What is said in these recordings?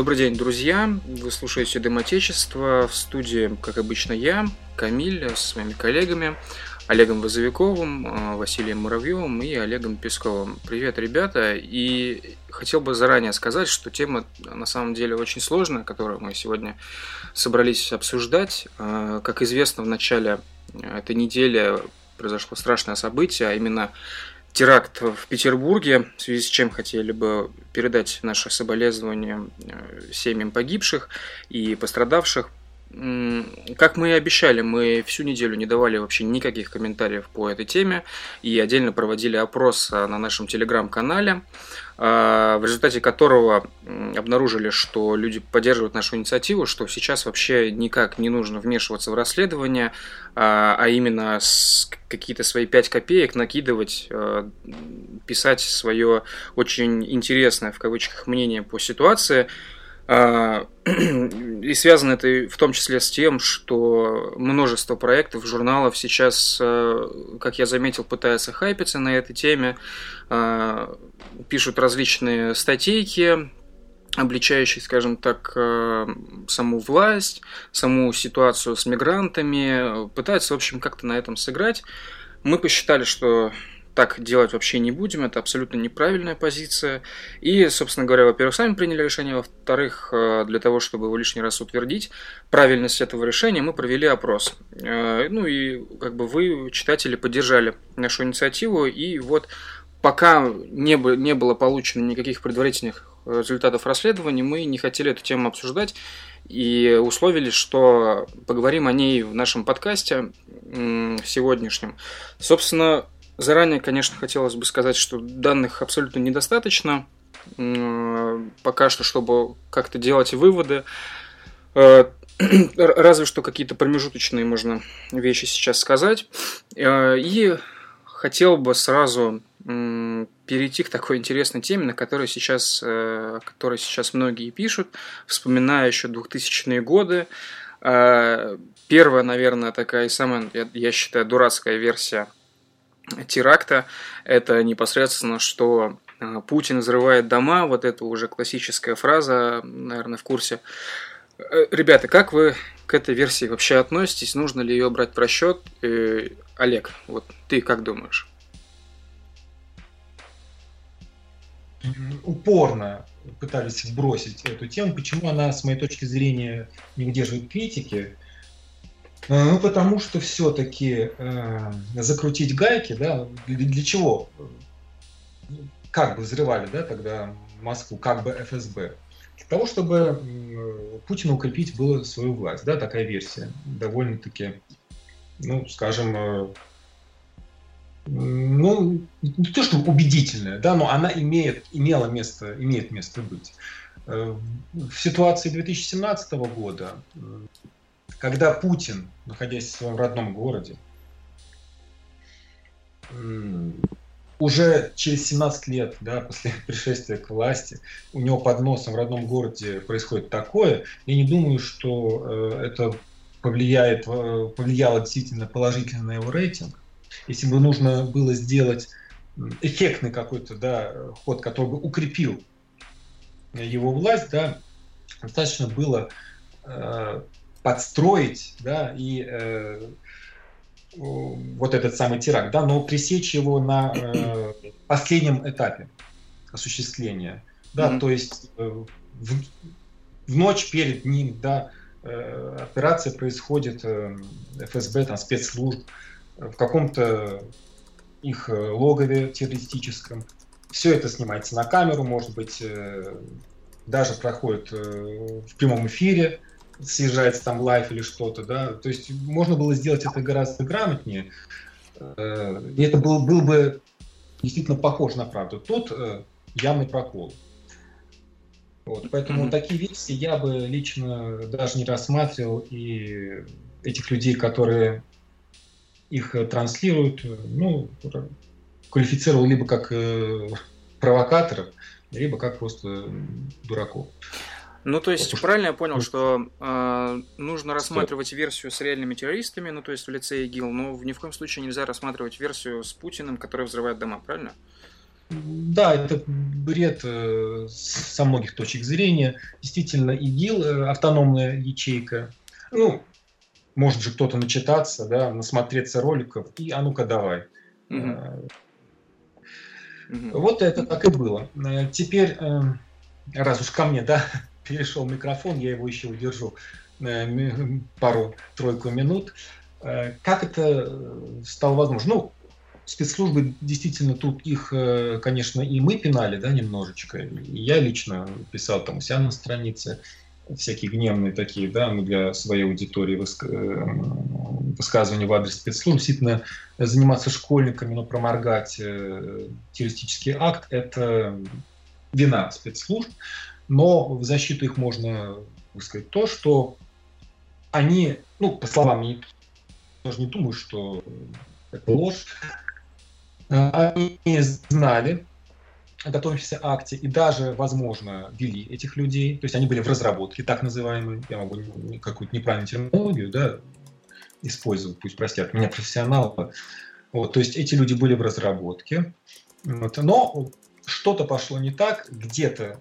Добрый день, друзья! Вы слушаете Дым Отечества. В студии, как обычно, я, Камиль, с моими коллегами Олегом Возовиковым, э, Василием Муравьевым и Олегом Песковым. Привет, ребята! И хотел бы заранее сказать, что тема на самом деле очень сложная, которую мы сегодня собрались обсуждать. Э, как известно, в начале этой недели произошло страшное событие, а именно теракт в Петербурге, в связи с чем хотели бы передать наше соболезнование э, семьям погибших и пострадавших. Как мы и обещали, мы всю неделю не давали вообще никаких комментариев по этой теме и отдельно проводили опрос на нашем телеграм-канале, а, в результате которого обнаружили, что люди поддерживают нашу инициативу, что сейчас вообще никак не нужно вмешиваться в расследование, а, а именно какие-то свои пять копеек накидывать, а, писать свое очень интересное в кавычках мнение по ситуации – а, и связано это в том числе с тем, что множество проектов, журналов сейчас, э, как я заметил, пытаются хайпиться на этой теме, а, пишут различные статейки, обличающие, скажем так, э, саму власть, саму ситуацию с мигрантами, пытаются, в общем, как-то на этом сыграть. Мы посчитали, что так делать вообще не будем, это абсолютно неправильная позиция. И, собственно говоря, во-первых, сами приняли решение, во-вторых, э, для того, чтобы его лишний раз утвердить правильность этого решения, мы провели опрос. Э, ну и как бы вы, читатели, поддержали нашу инициативу, и вот пока не, не было получено никаких предварительных результатов расследования, мы не хотели эту тему обсуждать и условились, что поговорим о ней в нашем подкасте сегодняшнем. Собственно, Заранее, конечно, хотелось бы сказать, что данных абсолютно недостаточно. Пока что, чтобы как-то делать выводы. Э, разве что какие-то промежуточные можно вещи сейчас сказать. Э, и хотел бы сразу перейти к такой интересной теме, на которой сейчас, э, которой сейчас многие пишут, вспоминая еще 2000-е годы. Первая, наверное, такая самая, я считаю, дурацкая версия теракта. Это непосредственно, что э, Путин взрывает дома, вот это уже классическая фраза, наверное, в курсе. Э, ребята, как вы к этой версии вообще относитесь? Нужно ли ее брать в расчет? Э, Олег, вот ты как думаешь? Упорно пытались вбросить эту тему. Почему она, с моей точки зрения, не выдерживает критики? Э, ну, потому что все-таки э, закрутить гайки, да, для, для чего? Как бы взрывали, да, тогда Москву, как бы ФСБ. Для того, чтобы э, Путину укрепить было свою власть, да, такая версия. Довольно-таки, ну, скажем, э, ну, не то, что убедительная, да, но она имеет, имела место, имеет место быть. Э, в ситуации 2017 года когда Путин, находясь в своем родном городе, уже через 17 лет, да, после пришествия к власти, у него под носом в родном городе происходит такое, я не думаю, что э, это повлияет, э, повлияло действительно положительно на его рейтинг. Если бы нужно было сделать эффектный какой-то да, ход, который бы укрепил его власть, да, достаточно было э, подстроить, да, и э, вот этот самый теракт, да, но пресечь его на э, последнем этапе осуществления, да, mm-hmm. то есть э, в, в ночь перед ним, да, э, операция происходит э, ФСБ, там, спецслужб, в каком-то их логове террористическом. Все это снимается на камеру, может быть, даже проходит в прямом эфире, съезжается там лайф или что-то, да, то есть можно было сделать это гораздо грамотнее, и это был, был бы действительно похож на правду. Тут явный прокол. Вот, поэтому mm-hmm. такие версии я бы лично даже не рассматривал, и этих людей, которые их транслируют, ну, квалифицировал либо как э, провокаторов, либо как просто дураков. Ну, то есть, правильно я понял, что э, нужно рассматривать версию с реальными террористами, ну, то есть в лице ИГИЛ, но ни в коем случае нельзя рассматривать версию с Путиным, который взрывает дома, правильно? Да, это бред э, со многих точек зрения. Действительно, ИГИЛ э, автономная ячейка. Ну, может же кто-то начитаться, да, насмотреться роликов и а ну-ка давай. Угу. Вот это так и было. Теперь, раз уж ко мне, да, перешел микрофон, я его еще удержу пару-тройку минут. Как это стало возможно? Ну, спецслужбы действительно тут их, э, конечно, и мы пинали, да, немножечко. Я лично писал там у себя на странице всякие гневные такие, да, ну, для своей аудитории э, высказывания в адрес спецслужб. Действительно, заниматься школьниками, но проморгать э, террористический акт – это вина спецслужб. Но в защиту их можно высказать то, что они, ну, по словам, я тоже не думаю, что это ложь, они знали о готовящемся акте и даже, возможно, вели этих людей. То есть они были в разработке, так называемые. Я могу какую-то неправильную терминологию да, использовать, пусть простят меня профессионалы. Вот, то есть эти люди были в разработке. Вот, но что-то пошло не так, где-то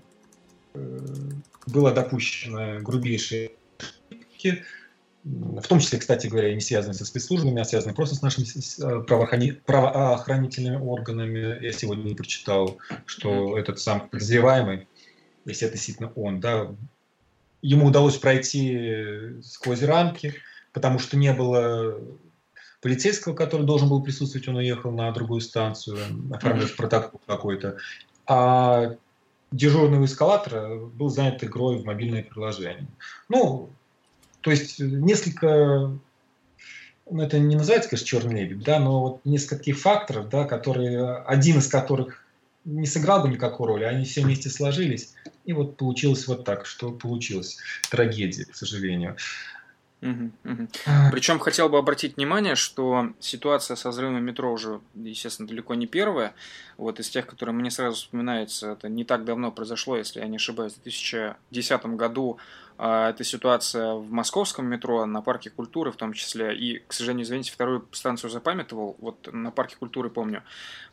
было допущено грубейшие ошибки, в том числе, кстати говоря, не связаны со спецслужбами, а связаны просто с нашими э, правоохранительными органами. Я сегодня прочитал, что этот сам подозреваемый, если это действительно он, да, ему удалось пройти сквозь рамки, потому что не было полицейского, который должен был присутствовать, он уехал на другую станцию, оформлять протокол какой-то. А дежурный у эскалатора был занят игрой в мобильное приложение. Ну, то есть несколько, ну это не называется, конечно, черный лебедь, да, но вот несколько факторов, да, которые, один из которых не сыграл бы никакой роли, они все вместе сложились, и вот получилось вот так, что получилось. Трагедия, к сожалению. Угу, угу. Причем хотел бы обратить внимание, что ситуация со взрывом метро уже, естественно, далеко не первая. Вот из тех, которые мне сразу вспоминаются, это не так давно произошло, если я не ошибаюсь, в 2010 году а, эта ситуация в московском метро, на парке культуры в том числе. И, к сожалению, извините, вторую станцию запамятовал. Вот на парке культуры, помню,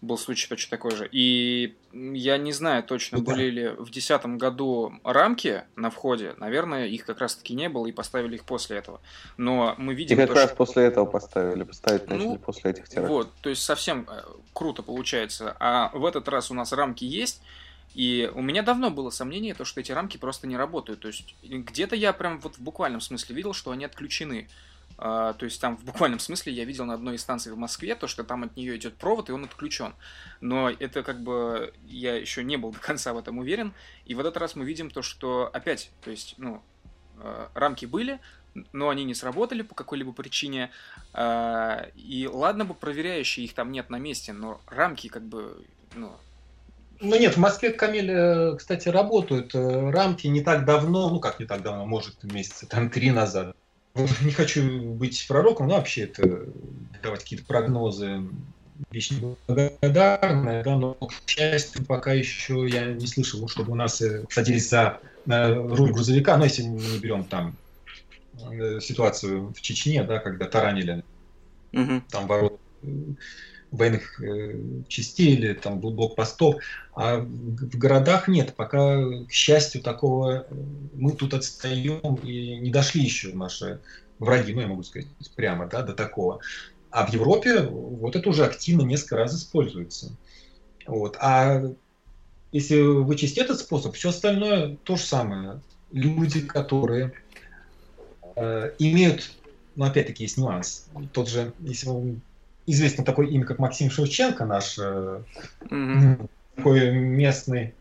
был случай точно такой же. И я не знаю точно, были ли в 2010 году рамки на входе. Наверное, их как раз-таки не было, и поставили их после этого. Но мы видим... И как то, раз что... после этого поставили, поставить начали ну, после этих терактов. Вот, то есть совсем э, круто получается. А в этот раз у нас рамки есть, и у меня давно было сомнение, то, что эти рамки просто не работают. То есть где-то я прям вот в буквальном смысле видел, что они отключены. Uh, то есть там в буквальном смысле я видел на одной из станций в Москве то, что там от нее идет провод, и он отключен. Но это как бы я еще не был до конца в этом уверен. И в этот раз мы видим то, что опять, то есть, ну, uh, рамки были, но они не сработали по какой-либо причине. Uh, и ладно бы проверяющие их там нет на месте, но рамки как бы, ну, ну нет, в Москве, Камиль, э, кстати, работают э, рамки не так давно, ну как не так давно, может месяца там три назад. Не хочу быть пророком, но вообще это давать какие-то прогнозы вещь неблагодарная, да, но, к счастью, пока еще я не слышал, чтобы у нас э, садились за руль грузовика, но если мы не берем там ситуацию в Чечне, да, когда таранили угу. там ворот военных э, частей или там блокпостов, а в городах нет. Пока, к счастью, такого э, мы тут отстаем и не дошли еще наши враги, ну я могу сказать прямо, да, до такого. А в Европе вот это уже активно несколько раз используется. Вот. А если вычесть этот способ, все остальное то же самое. люди, которые э, имеют, ну опять-таки есть нюанс, тот же, если вам известно такое имя, как Максим Шевченко, наш mm-hmm. такой местный,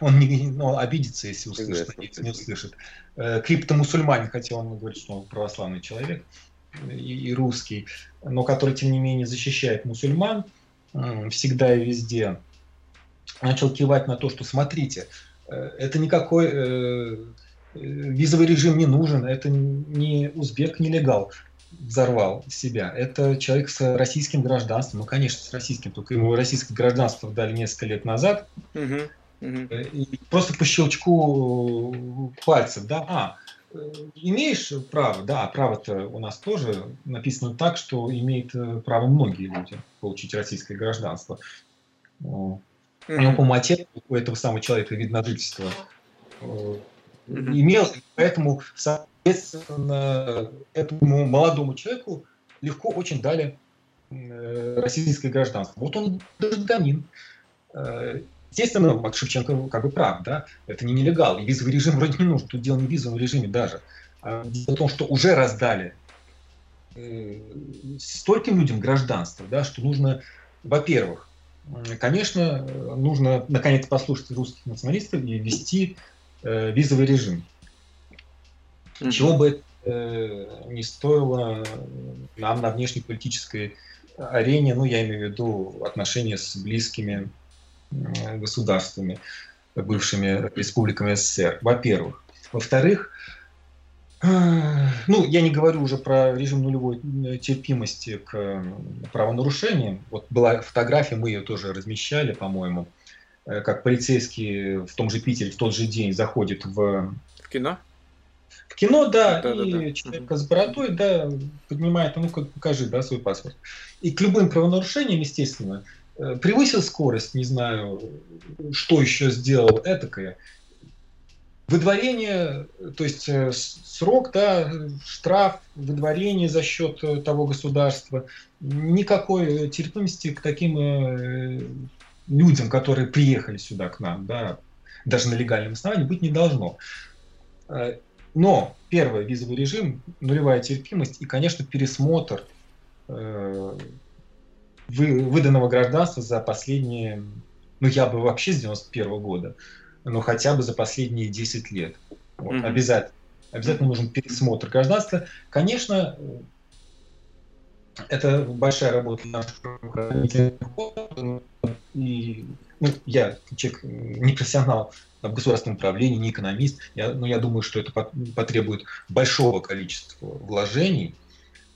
он не ну, обидится, если услышит, если не услышит. Э, криптомусульманин, хотя он говорит, что он православный человек и, и русский, но который, тем не менее, защищает мусульман всегда и везде, начал кивать на то, что смотрите, э, это никакой э, визовый режим не нужен, это не узбек нелегал взорвал себя. Это человек с российским гражданством. Ну, конечно, с российским, только ему российское гражданство дали несколько лет назад. Угу. И просто по щелчку пальцев, да, а, имеешь право, да, право-то у нас тоже написано так, что имеет э, право многие люди получить российское гражданство. У него, по-моему, отец у этого самого человека вид на жительство э, имел, поэтому, соответственно, этому молодому человеку легко очень дали э, российское гражданство. Вот он гражданин. Естественно, Макс Шевченко как бы прав, да, это не нелегал, и визовый режим вроде не нужен, тут дело не в визовом режиме даже, а дело в том, что уже раздали э, стольким людям гражданство, да, что нужно, во-первых, конечно, нужно наконец послушать русских националистов и ввести э, визовый режим. Mm-hmm. Чего бы э, не стоило нам на внешнеполитической арене, ну, я имею в виду отношения с близкими государствами, бывшими республиками СССР, во-первых. Во-вторых, э, ну, я не говорю уже про режим нулевой терпимости к правонарушениям. Вот была фотография, мы ее тоже размещали, по-моему, э, как полицейские в том же Питере в тот же день заходит в... В кино? В кино, да, да и да, да. человека с бородой, да, поднимает, ну, ну-ка, покажи, да, свой паспорт. И к любым правонарушениям, естественно, Э, превысил скорость, не знаю, что еще сделал этакое. Выдворение, то есть э, срок, да, штраф, выдворение за счет э, того государства. Никакой терпимости к таким людям, которые приехали сюда к нам, да, даже на легальном основании, быть не должно. Но первый визовый режим, нулевая терпимость и, конечно, пересмотр вы, выданного гражданства за последние, ну я бы вообще с 91 -го года, но хотя бы за последние 10 лет. Вот, mm-hmm. Обязательно. Обязательно нужен пересмотр гражданства. Конечно, это большая работа наших и ну, я человек не профессионал в государственном управлении, не экономист, я, но я думаю, что это потребует большого количества вложений,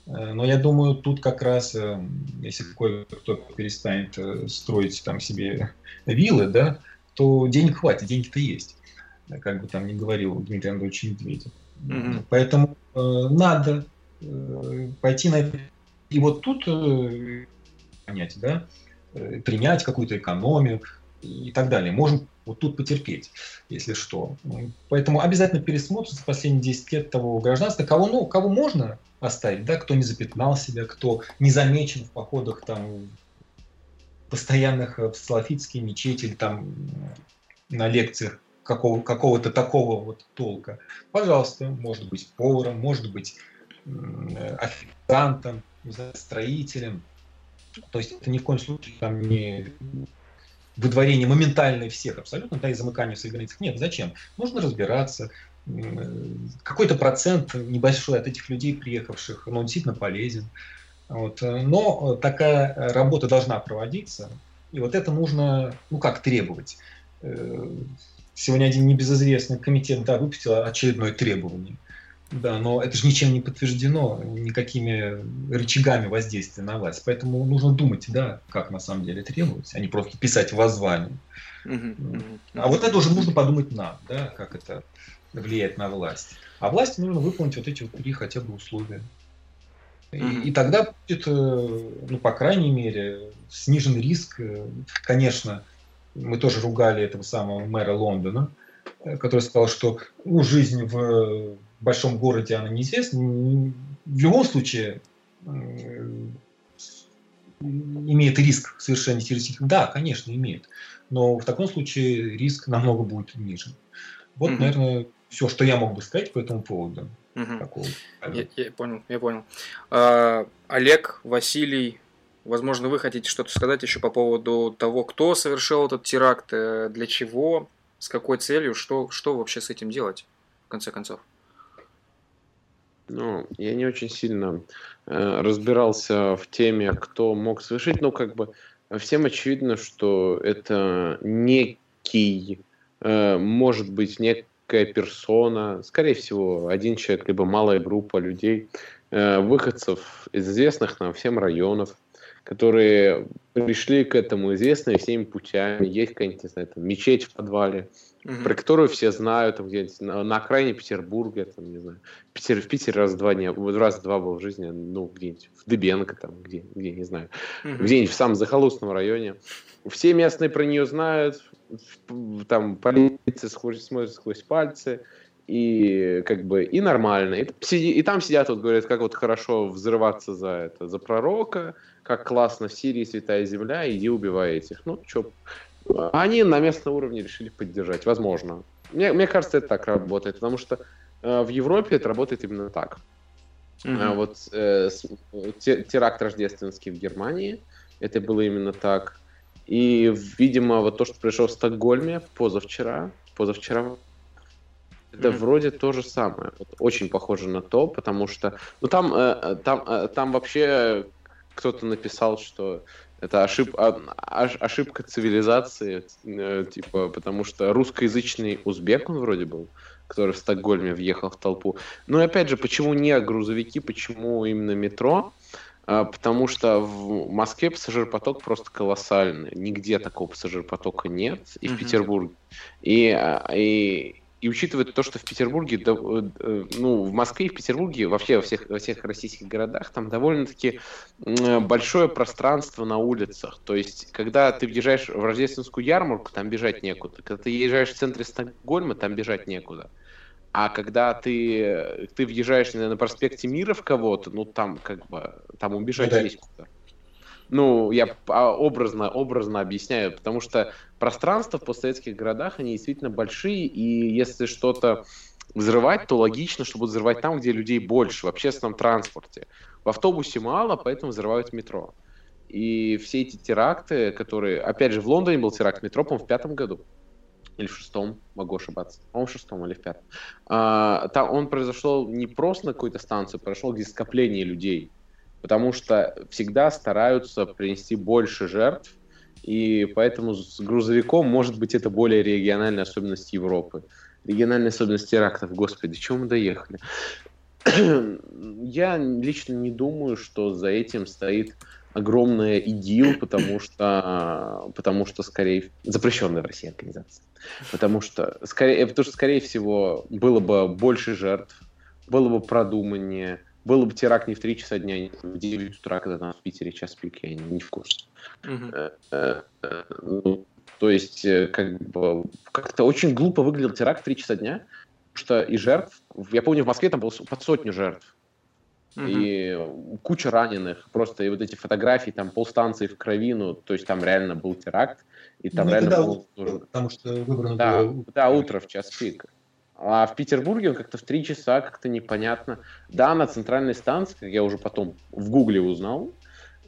Э, но я думаю, тут как раз, э, если кое-кто перестанет э, строить там себе виллы, да, то денег хватит, деньги-то есть. Как бы там ни говорил Дмитрий Андреевич Медведев. Mm-hmm. Поэтому э, надо э, пойти на это. И вот тут э, понять, да, принять какую-то экономию и так далее. Можем вот тут потерпеть, если что. Поэтому обязательно пересмотр за последние 10 лет того гражданства, кого, ну, кого можно оставить, да, кто не запятнал себя, кто не замечен в походах там постоянных в салафитские мечети или там на лекциях какого, какого-то такого вот толка. Пожалуйста, может быть поваром, может быть официантом, строителем. То есть это ни в коем случае там не выдворение моментальное всех абсолютно, да, и замыкание в своих границах. Нет, зачем? Нужно разбираться, какой-то процент небольшой от этих людей, приехавших, но он действительно полезен. Вот. Но такая работа должна проводиться, и вот это нужно, ну как требовать. Э, сегодня один небезызвестный комитет да, выпустил очередное требование. Да, но это же ничем не подтверждено, никакими рычагами воздействия на власть. Поэтому нужно думать, да, как на самом деле требовать, а не просто писать воззвание. А вот это уже нужно подумать нам, да, как это влияет на власть. А власти нужно выполнить вот эти вот три хотя бы условия. И, и тогда будет, э, ну, по крайней мере, снижен риск. Э, конечно, мы тоже ругали этого самого мэра Лондона, э, который сказал, что ну, жизнь в большом городе она неизвестна. В любом случае имеет риск совершения террористических. Да, конечно, имеет. Но в таком случае риск намного будет ниже. Вот, mm-hmm. наверное, все, что я мог бы сказать по этому поводу. Такого. Я, я понял, я понял. А, Олег, Василий, возможно, вы хотите что-то сказать еще по поводу того, кто совершил этот теракт, э, для чего, с какой целью, что, что вообще с этим делать, в конце концов? Ну, я не очень сильно э, разбирался в теме, кто мог совершить, но как бы всем очевидно, что это некий, э, может быть, некая персона, скорее всего, один человек, либо малая группа людей, э, выходцев из известных нам всем районов, которые пришли к этому известными всеми путями. Есть какая-нибудь, не знаю, там, мечеть в подвале, угу. про которую все знают, там где-нибудь на, на окраине Петербурга, там, не знаю, Питер, в Питере раз-два не раз-два был в жизни, ну, где-нибудь в Дыбенко, там, где, где не знаю, угу. где-нибудь в самом захолустном районе. Все местные про нее знают, там полиция смотрит сквозь пальцы, и как бы и нормально. И, сиди, и там сидят, вот говорят, как вот хорошо взрываться за это, за пророка, как классно в Сирии святая земля, иди убивай этих. Ну, что, они на местном уровне решили поддержать, возможно. Мне, мне кажется, это так работает, потому что э, в Европе это работает именно так. Mm-hmm. А вот э, теракт рождественский в Германии, это было именно так. И, видимо, вот то, что произошло в Стокгольме позавчера, позавчера, это mm-hmm. вроде то же самое. Вот очень похоже на то, потому что, ну там, э, э там, э, там вообще кто-то написал, что это ошиб... Ошибка цивилизации, э, типа, потому что русскоязычный узбек он вроде был, который в Стокгольме въехал в толпу. Ну и опять же, почему не грузовики, почему именно метро? А, потому что в Москве пассажирпоток просто колоссальный. Нигде такого пассажирпотока нет, и в Петербурге. И, а, и, и учитывая то, что в Петербурге, да, э, ну, в Москве и в Петербурге, вообще во всех, во всех российских городах, там довольно-таки большое пространство на улицах. То есть, когда ты въезжаешь в рождественскую ярмарку, там бежать некуда. Когда ты въезжаешь в центре Стокгольма, там бежать некуда. А когда ты, ты въезжаешь на, на проспекте Мира в кого-то, ну там как бы там убежать ну, да. есть куда. Ну, я образно, образно объясняю, потому что пространства в постсоветских городах, они действительно большие, и если что-то взрывать, то логично, что будут взрывать там, где людей больше, в общественном транспорте. В автобусе мало, поэтому взрывают метро. И все эти теракты, которые... Опять же, в Лондоне был теракт метро, по-моему, в пятом году. Или в шестом, могу ошибаться. По-моему, в шестом или в пятом. А, там он произошел не просто на какой-то станции, произошел где скопление людей потому что всегда стараются принести больше жертв, и поэтому с грузовиком, может быть, это более региональная особенность Европы. Региональная особенность терактов, господи, чего мы доехали? Я лично не думаю, что за этим стоит огромная ИГИЛ, потому что, потому что скорее запрещенная в России организация. Потому что, скорее, потому что, скорее всего, было бы больше жертв, было бы продуманнее, был бы теракт не в 3 часа дня, а в 9 утра, когда там в Питере час пик, я не в курсе. Ну, то есть, как бы, как-то очень глупо выглядел теракт в 3 часа дня, потому что и жертв, я помню, в Москве там было под сотню жертв. И куча раненых, просто и вот эти фотографии, там полстанции в крови, ну, то есть там реально был теракт, и там ну, реально был... Потому что выбрано да, было... Да, утро в час пик. А в Петербурге он как-то в три часа, как-то непонятно. Да, на центральной станции, как я уже потом в Гугле узнал,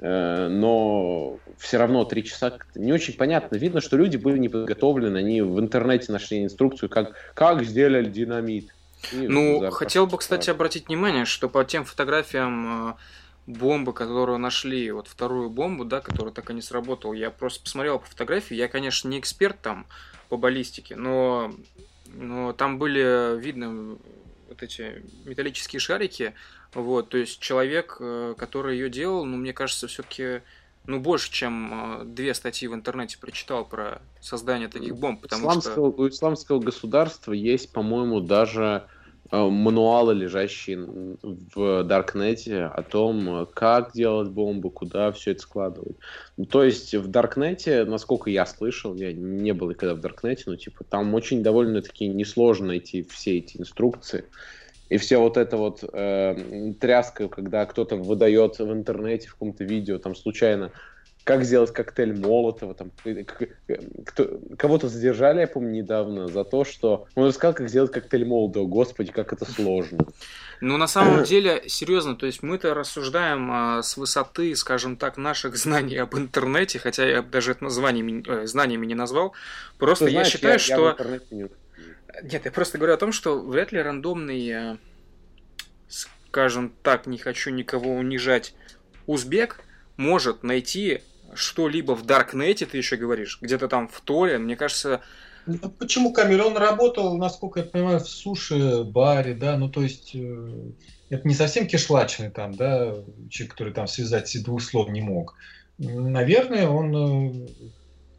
э, но все равно три часа как-то не очень понятно. Видно, что люди были не подготовлены, они в интернете нашли инструкцию, как, как сделали динамит. И ну, хотел бы, кстати, обратить внимание, что по тем фотографиям э, бомбы, которую нашли, вот вторую бомбу, да, которая так и не сработала, я просто посмотрел по фотографии, я, конечно, не эксперт там по баллистике, но но там были видны вот эти металлические шарики, вот, то есть человек, э, который ее делал, ну, мне кажется, все-таки ну, больше, чем э, две статьи в интернете прочитал про создание таких бомб, потому исламского, что... У исламского государства есть, по-моему, даже Э, мануалы, лежащие в Даркнете, о том, как делать бомбы, куда все это складывать. Ну, то есть в Даркнете, насколько я слышал, я не был никогда в Даркнете, но типа там очень довольно-таки несложно найти все эти инструкции. И все вот это вот э, тряска, когда кто-то выдает в интернете в каком-то видео, там случайно как сделать коктейль Молотова, там, кто, кого-то задержали, я помню, недавно за то, что он рассказал, как сделать коктейль Молотова. Господи, как это сложно. Ну, на самом деле, серьезно, то есть мы-то рассуждаем а, с высоты, скажем так, наших знаний об интернете, хотя я даже это названиями, э, знаниями не назвал. Просто Ты я знаешь, считаю, я, что... Я не... Нет, я просто говорю о том, что вряд ли рандомный, э, скажем так, не хочу никого унижать, узбек может найти что-либо в Даркнете, ты еще говоришь, где-то там в Торе, мне кажется... Ну, почему Камиль? Он работал, насколько я понимаю, в суши-баре, да, ну то есть э, это не совсем кишлачный там, да, человек, который там связать двух слов не мог. Наверное, он э,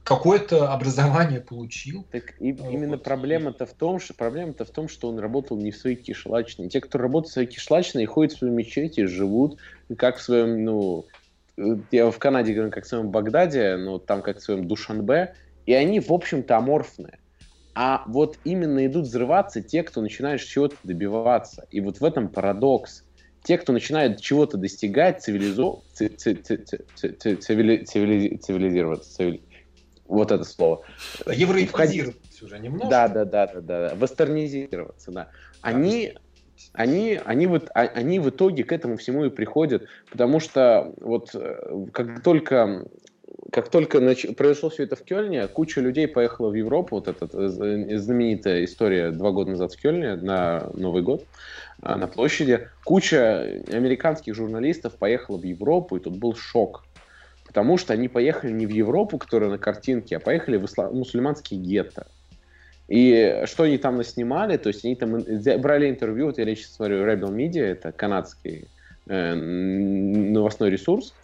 какое-то образование получил. Так и, вот. именно проблема-то в том, что проблема-то в том, что он работал не в своей кишлачной. Те, кто работает в своей кишлачной, ходят в свою мечеть и живут как в своем, ну, я в Канаде говорю как в своем Багдаде, но там как в своем Душанбе, и они, в общем-то, аморфные. А вот именно идут взрываться те, кто начинает чего-то добиваться. И вот в этом парадокс. Те, кто начинает чего-то достигать, цивилизо... цивилизироваться, цивили... вот это слово. Евроизироваться уже немножко. Да, да, да, да, да, вестернизироваться, да. Они они, они, вот, а, они в итоге к этому всему и приходят, потому что вот э, как только как только нач... произошло все это в Кёльне, куча людей поехала в Европу, вот эта э, знаменитая история два года назад в Кёльне на Новый год, а, на площади, куча американских журналистов поехала в Европу, и тут был шок. Потому что они поехали не в Европу, которая на картинке, а поехали в ислам... мусульманский гетто. И что они там наснимали, то есть они там брали интервью, вот я сейчас смотрю Rebel Media, это канадский э, новостной ресурс,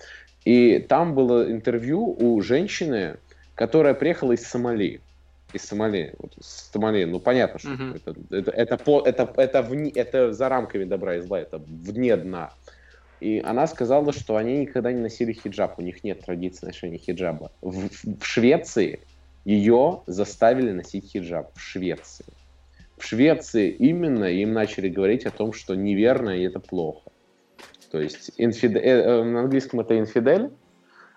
и там было интервью у женщины, которая приехала из Сомали. Из Сомали. Вот, из Сомали. Ну, понятно, что uh-huh. это, это, это, по, это, это, вне, это за рамками добра и зла, это вне дна. И она сказала, что они никогда не носили хиджаб, у них нет традиции ношения хиджаба. В, в Швеции ее заставили носить хиджаб в Швеции. В Швеции именно им начали говорить о том, что неверно и это плохо. То есть инфиде... э, э на английском это инфидель.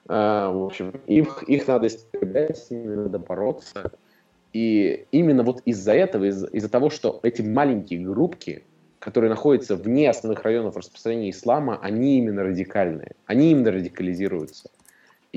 Э, в общем, их, их надо истреблять, с ними надо бороться. И именно вот из-за этого, из- из-за того, что эти маленькие группки, которые находятся вне основных районов распространения ислама, они именно радикальные. Они именно радикализируются.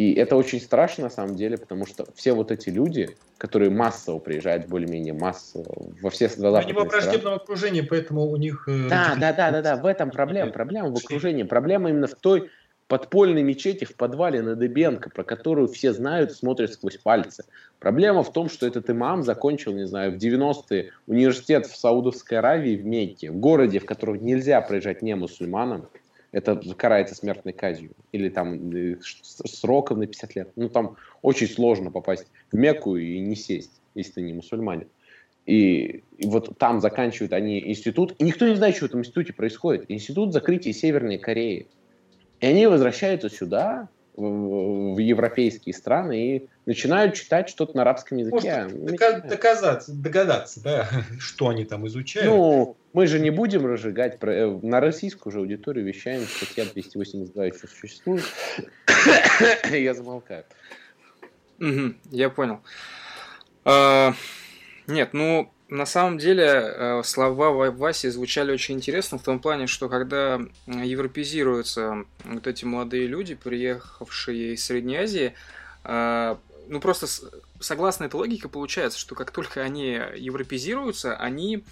И это очень страшно на самом деле, потому что все вот эти люди, которые массово приезжают, более-менее массово, во все западные Они во враждебном окружении, поэтому у них... Э, да, да, да, да, да, в этом проблема. Проблема в окружении. Проблема именно в той подпольной мечети в подвале на Дебенко, про которую все знают, смотрят сквозь пальцы. Проблема в том, что этот имам закончил, не знаю, в 90-е университет в Саудовской Аравии, в Мекке, в городе, в котором нельзя проезжать не мусульманам, это карается смертной казнью. Или там э, сроком на 50 лет. Ну, там очень сложно попасть в Мекку и не сесть, если ты не мусульманин. И, и вот там заканчивают они институт. И никто не знает, что в этом институте происходит. Институт закрытия Северной Кореи. И они возвращаются сюда, в, европейские страны, и начинают читать что-то на арабском языке. Можно доказаться, догадаться, да, что они там изучают. Ну, мы же не будем разжигать, э, на российскую же аудиторию вещаем, статья 282 еще существует. Я замолкаю. я понял. А, нет, ну, на самом деле э, слова Васи звучали очень интересно в том плане, что когда европезируются вот эти молодые люди, приехавшие из Средней Азии, э, ну просто согласно этой логике получается, что как только они европезируются, они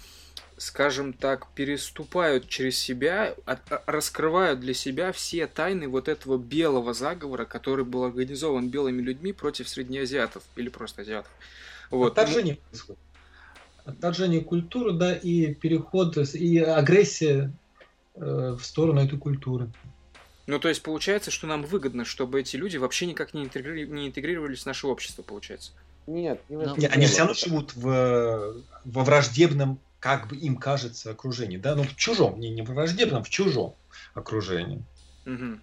скажем так, переступают через себя, раскрывают для себя все тайны вот этого белого заговора, который был организован белыми людьми против среднеазиатов или просто азиатов. Вот. Отторжение происходит отторжение культуры, да, и переход, и агрессия э, в сторону этой культуры. Ну, то есть получается, что нам выгодно, чтобы эти люди вообще никак не, интегри... не интегрировались в наше общество, получается. Нет, не. Нет, они все равно живут в, во враждебном, как бы им кажется, окружении, да, ну в чужом, не, не в враждебном, в чужом окружении. Угу.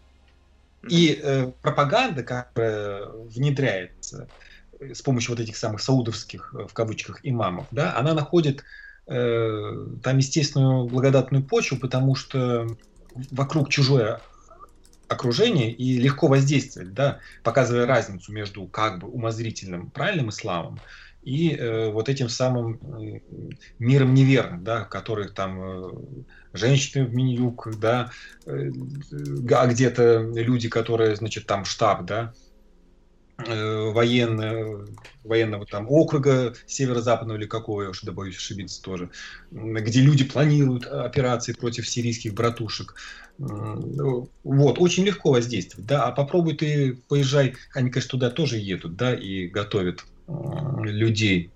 И э, пропаганда, которая внедряется, с помощью вот этих самых саудовских, э, в кавычках, имамов, да, она находит э, там естественную благодатную почву, потому что вокруг чужое окружение и легко воздействовать, да, показывая разницу между как бы умозрительным правильным исламом и э, вот этим самым э, миром неверным, да, которых там э, женщины в мини-юбках, да, э, а где-то люди, которые, значит, там штаб, да, э, военного, военного там округа северо-западного или какого, я уж боюсь ошибиться тоже, где люди планируют операции против сирийских братушек. Вот, очень легко воздействовать, да, а попробуй ты поезжай, они, конечно, туда тоже едут, да, и готовят людей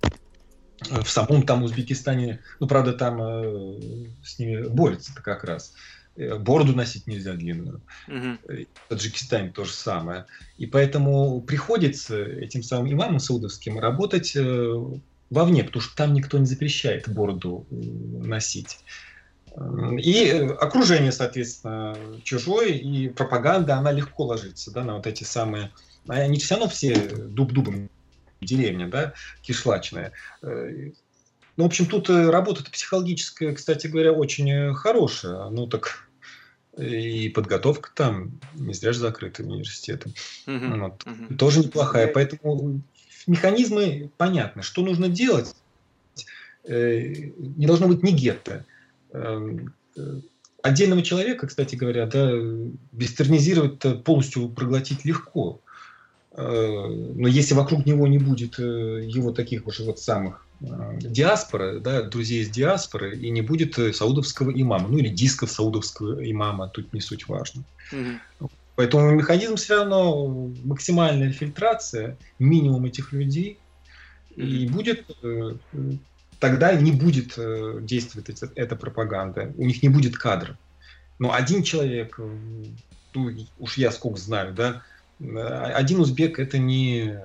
в самом там Узбекистане, ну, правда, там э, с ними борются-то как раз. Э, бороду носить нельзя длинную. Угу. В Таджикистане то же самое. И поэтому приходится этим самым имамам саудовским работать э, вовне, потому что там никто не запрещает бороду носить. И окружение, соответственно, чужое, и пропаганда, она легко ложится да, на вот эти самые... Они все равно все дуб-дубом деревня, да, кишлачная. Э, ну, в общем, тут э, работа психологическая, кстати говоря, очень э, хорошая. Ну, так и подготовка там не зря же закрыта университетом. Uh-huh. Вот. Uh-huh. Тоже неплохая. Поэтому механизмы понятны. Что нужно делать? Не должно быть ни гетто. Эм, отдельного человека, кстати говоря, да, вестернизировать полностью проглотить легко. Э, но если вокруг него не будет э, его таких уже вот самых э, диаспоры, да, друзей из диаспоры, и не будет саудовского имама, ну или дисков саудовского имама, тут не суть важно. Угу. Поэтому механизм все равно максимальная фильтрация, минимум этих людей, угу. и будет тогда не будет действовать эта, эта пропаганда, у них не будет кадров. Но один человек, ну, уж я сколько знаю, да, один узбек это не,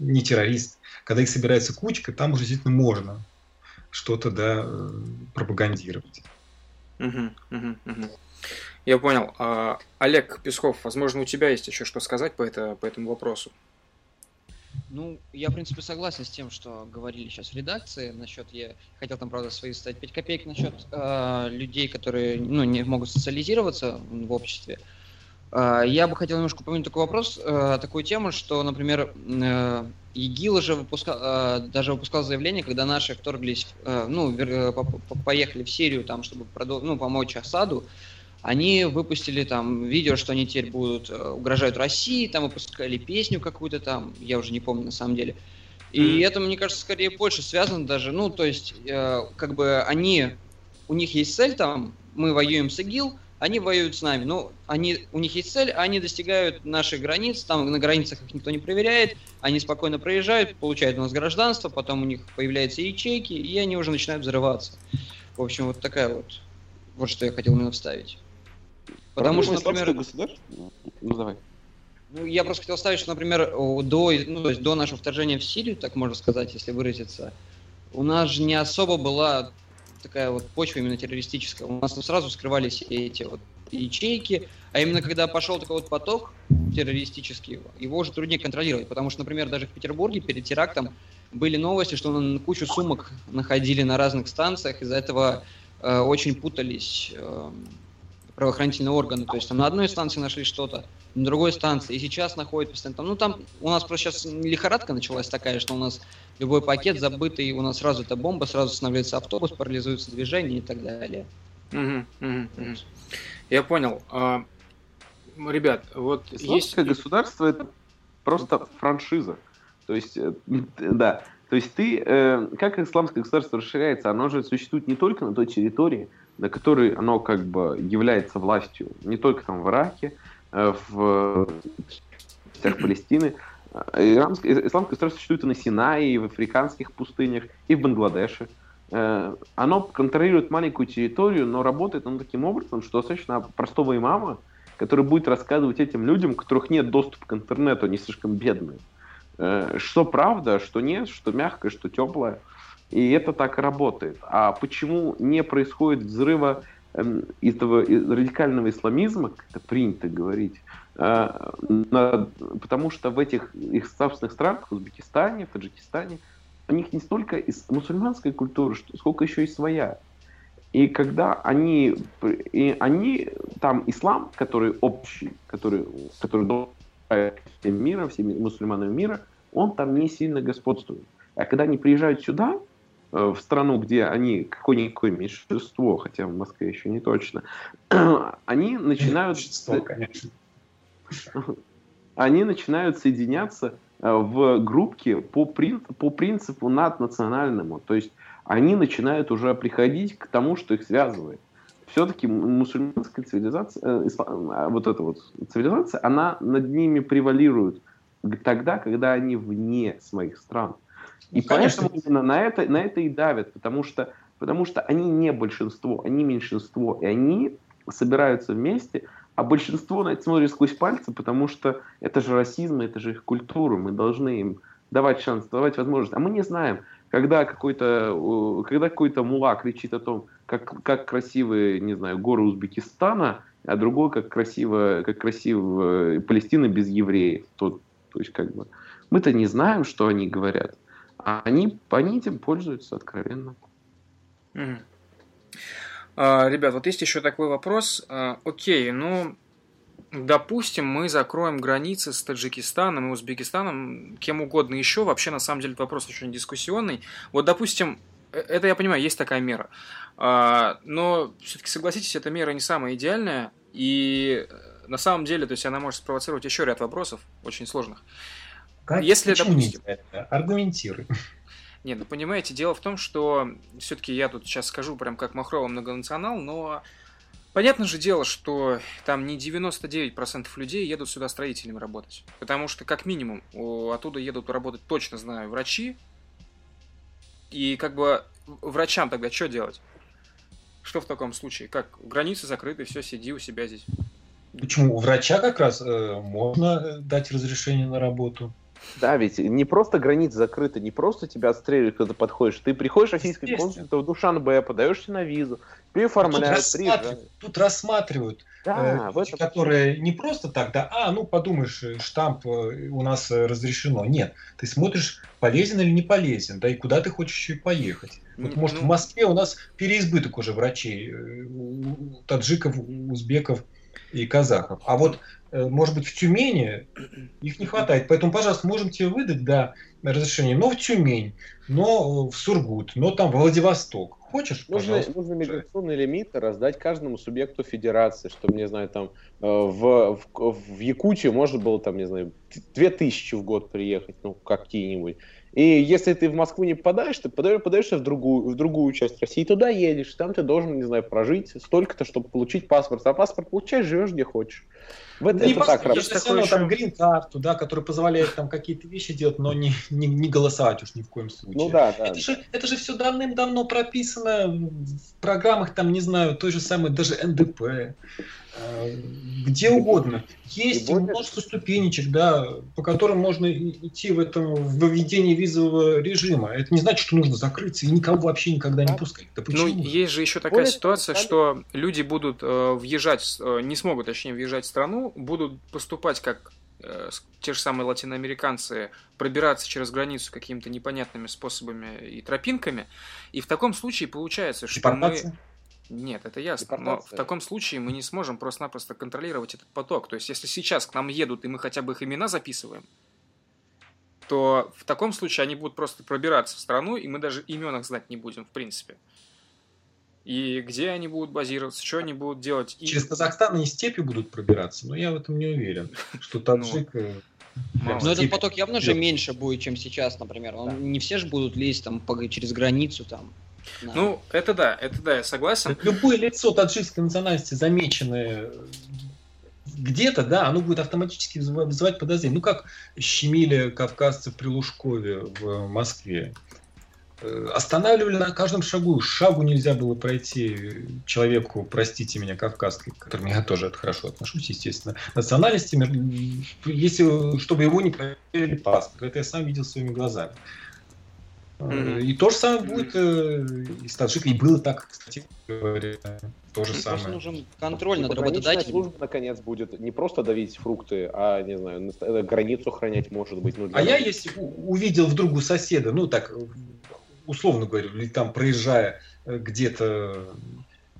не террорист. Когда их собирается кучка, там уже действительно можно что-то да, пропагандировать. Угу, угу, угу. Я понял. А, Олег Песков, возможно, у тебя есть еще что сказать по, это, по этому вопросу? Ну, я, в принципе, согласен с тем, что говорили сейчас в редакции. Насчет, я хотел там, правда, свои ставить 5 копеек насчет э, людей, которые ну, не могут социализироваться в обществе. Э, я бы хотел немножко упомянуть такой вопрос, э, такую тему, что, например, э, ИГИЛ же выпускал, э, даже выпускал заявление, когда наши вторглись, ну, поехали в Сирию, там, чтобы ну, помочь Асаду, они выпустили там видео, что они теперь будут угрожают России, там выпускали песню какую-то там, я уже не помню на самом деле. И mm-hmm. это, мне кажется, скорее больше связано даже, ну, то есть, как бы они, у них есть цель там, мы воюем с ИГИЛ, они воюют с нами. Ну, они, у них есть цель, они достигают наших границ, там на границах их никто не проверяет, они спокойно проезжают, получают у нас гражданство, потом у них появляются ячейки, и они уже начинают взрываться. В общем, вот такая вот, вот что я хотел именно вставить. Потому что, например... Ну, давай. Ну, я просто хотел ставить, что, например, до, ну, то есть до нашего вторжения в Сирию, так можно сказать, если выразиться, у нас же не особо была такая вот почва именно террористическая. У нас там сразу скрывались эти вот ячейки, а именно когда пошел такой вот поток террористический, его уже труднее контролировать, потому что, например, даже в Петербурге перед терактом были новости, что на кучу сумок находили на разных станциях, из-за этого э, очень путались э, правоохранительные органы. То есть там на одной станции нашли что-то, на другой станции, и сейчас находят постоянно там. Ну там у нас просто сейчас лихорадка началась такая, что у нас любой пакет забытый, у нас сразу это бомба, сразу останавливается автобус, парализуется движение и так далее. Угу, угу, угу. Я понял. А, ребят, вот Исламское есть... государство это просто франшиза. То есть, э, да, то есть ты, э, как исламское государство расширяется, оно же существует не только на той территории, на которой оно как бы является властью, не только там в Ираке, э, в частях Палестины, Исламское, исламское государство существует и на Синае, и в африканских пустынях, и в Бангладеше. Э, оно контролирует маленькую территорию, но работает оно таким образом, что достаточно простого имама, который будет рассказывать этим людям, у которых нет доступа к интернету, они слишком бедные, э, что правда, что нет, что мягкое, что теплое. И это так работает. А почему не происходит взрыва эм, этого радикального исламизма, как это принято говорить, а, потому что в этих их собственных странах, в Узбекистане, в Таджикистане, у них не столько из мусульманской культуры, сколько еще и своя. И когда они, и они там ислам, который общий, который, который всем миром, всеми мусульманами мира, он там не сильно господствует. А когда они приезжают сюда, э, в страну, где они какое-никакое меньшинство, хотя в Москве еще не точно, они начинают... Конечно. Они начинают соединяться э, в группки по, принципу, по принципу наднациональному. То есть они начинают уже приходить к тому, что их связывает. Все-таки мусульманская цивилизация, э, э, вот эта вот цивилизация, она над ними превалирует тогда, когда они вне своих стран. И конечно. поэтому именно на это, на это и давят, потому что, потому что они не большинство, они меньшинство, и они собираются вместе, а большинство на это смотрит сквозь пальцы, потому что это же расизм, это же их культура, мы должны им давать шанс, давать возможность. А мы не знаем, когда какой-то когда какой-то мула кричит о том, как, как красивые, не знаю, горы Узбекистана, а другой, как красиво, как красиво Палестина без евреев. То, то есть, как бы, мы-то не знаем, что они говорят, они, они этим пользуются откровенно. Mm. А, ребят, вот есть еще такой вопрос. А, окей, ну, допустим, мы закроем границы с Таджикистаном и Узбекистаном, кем угодно еще, вообще на самом деле вопрос очень дискуссионный. Вот, допустим, э, это я понимаю, есть такая мера. А, но все-таки согласитесь, эта мера не самая идеальная, и э, на самом деле, то есть она может спровоцировать еще ряд вопросов, очень сложных. Как? Если, Почему допустим... это? Аргументируй. Нет, ну понимаете, дело в том, что все-таки я тут сейчас скажу прям как махровый многонационал, но Понятно же дело, что там не 99% людей едут сюда строителями работать. Потому что, как минимум, оттуда едут работать, точно знаю, врачи. И как бы врачам тогда что делать? Что в таком случае? Как границы закрыты, все, сиди у себя здесь. Почему? У врача как раз э, можно э, дать разрешение на работу. Да, ведь не просто границы закрыты, не просто тебя отстреливают, когда ты подходишь. Ты приходишь в российское консульство в Душанбе, подаешься на визу, переоформляют, тут рассматривают, тут рассматривают да, э, которые не просто так, да, а, ну подумаешь, э, штамп э, у нас э, разрешено. Нет, ты смотришь, полезен или не полезен, да, и куда ты хочешь еще поехать. Вот, может, в Москве у нас переизбыток уже врачей, у таджиков, узбеков и казахов. А вот Э, может быть, в Тюмени их не хватает. Поэтому, пожалуйста, можем тебе выдать, да, разрешение, но в Тюмень, но в Сургут, но там в Владивосток. Хочешь, нужно, пожалуйста. Нужно миграционные лимиты раздать каждому субъекту федерации, чтобы, не знаю, там э, в, в, в Якутию можно было, там, не знаю, 2000 в год приехать, ну, какие-нибудь. И если ты в Москву не попадаешь, ты подаешься в другую, в другую часть России, туда едешь, там ты должен, не знаю, прожить столько-то, чтобы получить паспорт. А паспорт получаешь, живешь где хочешь. В это, ну, это так работает. Есть все равно там грин-карту, да, который позволяет там какие-то вещи делать, но не, не, не голосовать уж ни в коем случае. Ну да, да. Это, да. Же, это же все давным-давно прописано в программах, там, не знаю, той же самой, даже НДП, где угодно. Есть множество ступенечек, да, по которым можно идти в этом в введении визового режима. Это не значит, что нужно закрыться и никого вообще никогда не пускать. Да Ну, есть же еще такая Более ситуация, что люди будут э, въезжать, э, не смогут, точнее, въезжать в страну, будут поступать как э, те же самые латиноамериканцы, пробираться через границу какими-то непонятными способами и тропинками. И в таком случае получается, что мы... Нет, это ясно. Но в таком случае мы не сможем просто-напросто контролировать этот поток. То есть, если сейчас к нам едут, и мы хотя бы их имена записываем, то в таком случае они будут просто пробираться в страну, и мы даже имен их знать не будем, в принципе и где они будут базироваться, что они будут делать. И... Через Казахстан они степи будут пробираться, но я в этом не уверен, что ну, таджик... Э, но этот поток явно же меньше будет, чем сейчас, например. Не все же будут лезть там через границу там. Ну, это да, это да, я согласен. Любое лицо таджикской национальности, замеченное где-то, да, оно будет автоматически вызывать подозрение. Ну, как щемили кавказцы при Лужкове в Москве. Э, останавливали на каждом шагу. Шагу нельзя было пройти человеку, простите меня, кавказской, к которому я тоже хорошо отношусь, естественно, национальности, если, чтобы его не проверили паспорт. Это я сам видел своими глазами. Mm-hmm. И то же самое будет э, и с таджикой. И было так, кстати говоря. То же самое. Просто нужен контроль над работодателем. служба, наконец, будет не просто давить фрукты, а, не знаю, границу охранять, может быть. Ну, а я, если увидел вдруг у соседа, ну, так, условно говоря, или там проезжая э, где-то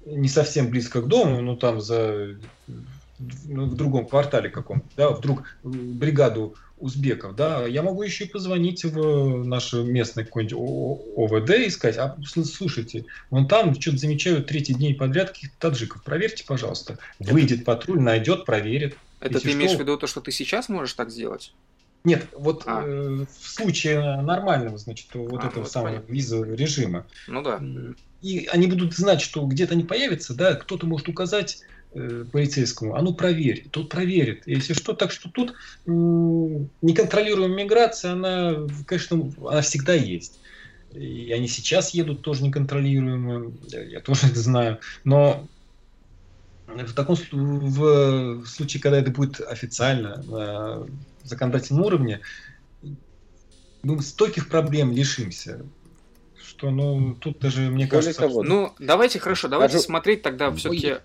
не совсем близко к дому, но там за ну, в другом квартале каком-то, да, вдруг бригаду узбеков, да, я могу еще и позвонить в наше местное какое-нибудь ОВД и сказать, а слушайте, вон там что-то замечаю третий день подряд каких-то таджиков, проверьте, пожалуйста. Выйдет патруль, найдет, проверит. Это Если ты имеешь что... в виду то, что ты сейчас можешь так сделать? Нет, вот а. э, в случае нормального, значит, вот а, этого вот самого визового режима. Ну да. И они будут знать, что где-то они появятся, да, кто-то может указать э, полицейскому, а ну проверь, тот проверит. Если что, так что тут э, неконтролируемая миграция, она, конечно, она всегда есть. И они сейчас едут тоже неконтролируемые, я тоже это знаю. Но в таком в случае, когда это будет официально на законодательном уровне, мы стольких проблем лишимся что, ну, тут даже, мне кажется... Того, ну, давайте, хорошо, давайте Даже... смотреть тогда все-таки...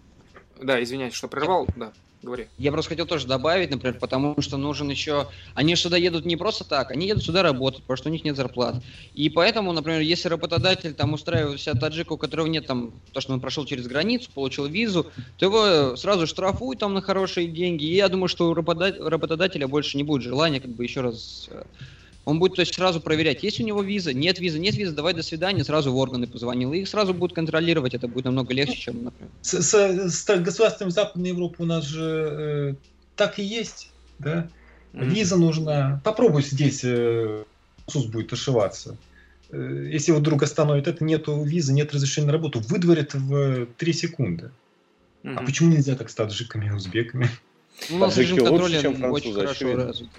Да, извиняйте, что прервал, да. Говори. Я просто хотел тоже добавить, например, потому что нужен еще... Они сюда едут не просто так, они едут сюда работать, потому что у них нет зарплат. И поэтому, например, если работодатель там устраивает себя таджика, у которого нет там, то, что он прошел через границу, получил визу, то его сразу штрафуют там на хорошие деньги. И я думаю, что у работодателя больше не будет желания как бы еще раз э, он будет то есть, сразу проверять, есть у него виза, нет визы, нет визы, давай до свидания, сразу в органы позвонил. И их сразу будут контролировать, это будет намного легче, чем, например. С, с, с государствами Западной Европы у нас же э, так и есть, да? Mm-hmm. Виза нужна. Попробуй здесь э, СУС будет ошиваться. Э, если вот вдруг остановит это, нету визы, нет разрешения на работу, выдворят в 3 секунды. Mm-hmm. А почему нельзя так с таджиками и узбеками? Ну, у нас режим контроля очень хорошо развит.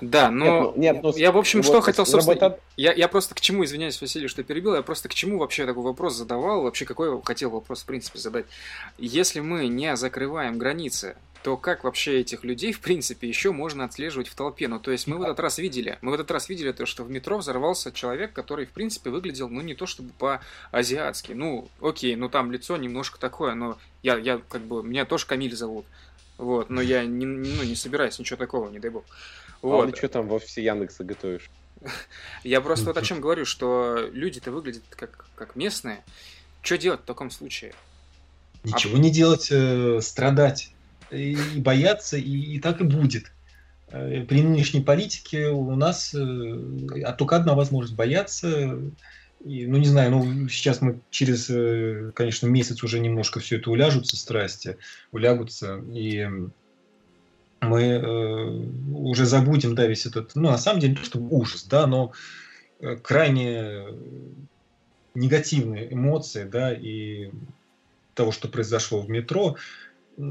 Да, но нет, ну, нет, ну, я, в общем, вот что хотел, собственно... Работа... Я, я просто к чему, извиняюсь, Василий, что перебил, я просто к чему вообще такой вопрос задавал, вообще какой хотел вопрос, в принципе, задать. Если мы не закрываем границы, то как вообще этих людей, в принципе, еще можно отслеживать в толпе? Ну, то есть мы в этот раз видели, мы в этот раз видели то, что в метро взорвался человек, который, в принципе, выглядел, ну, не то чтобы по-азиатски. Ну, окей, ну, там лицо немножко такое, но я, я как бы, меня тоже Камиль зовут. Вот, но я не, ну, не собираюсь ничего такого, не дай бог. Вот. А ты что там в офисе Яндекса готовишь? Я просто вот о чем говорю, что люди-то выглядят как, как местные. Что делать в таком случае? Ничего а... не делать, э, страдать и, и бояться, и, и так и будет. Э, при нынешней политике у нас э, а только одна возможность бояться. И, ну, не знаю, ну, сейчас мы через, э, конечно, месяц уже немножко все это уляжутся, страсти, улягутся. И мы э, уже забудем, да, весь этот, ну, на самом деле, что ужас, да, но э, крайне негативные эмоции, да, и того, что произошло в метро,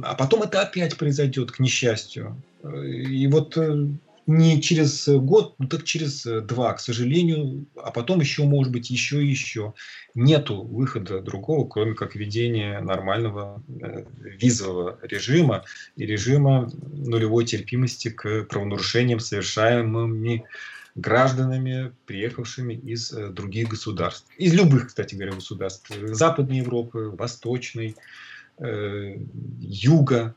а потом это опять произойдет, к несчастью. И вот э, не через год, ну так через два, к сожалению, а потом еще, может быть, еще и еще. Нету выхода другого, кроме как введения нормального э, визового режима и режима нулевой терпимости к правонарушениям, совершаемыми гражданами, приехавшими из э, других государств. Из любых, кстати говоря, государств. Западной Европы, Восточной, э, Юга,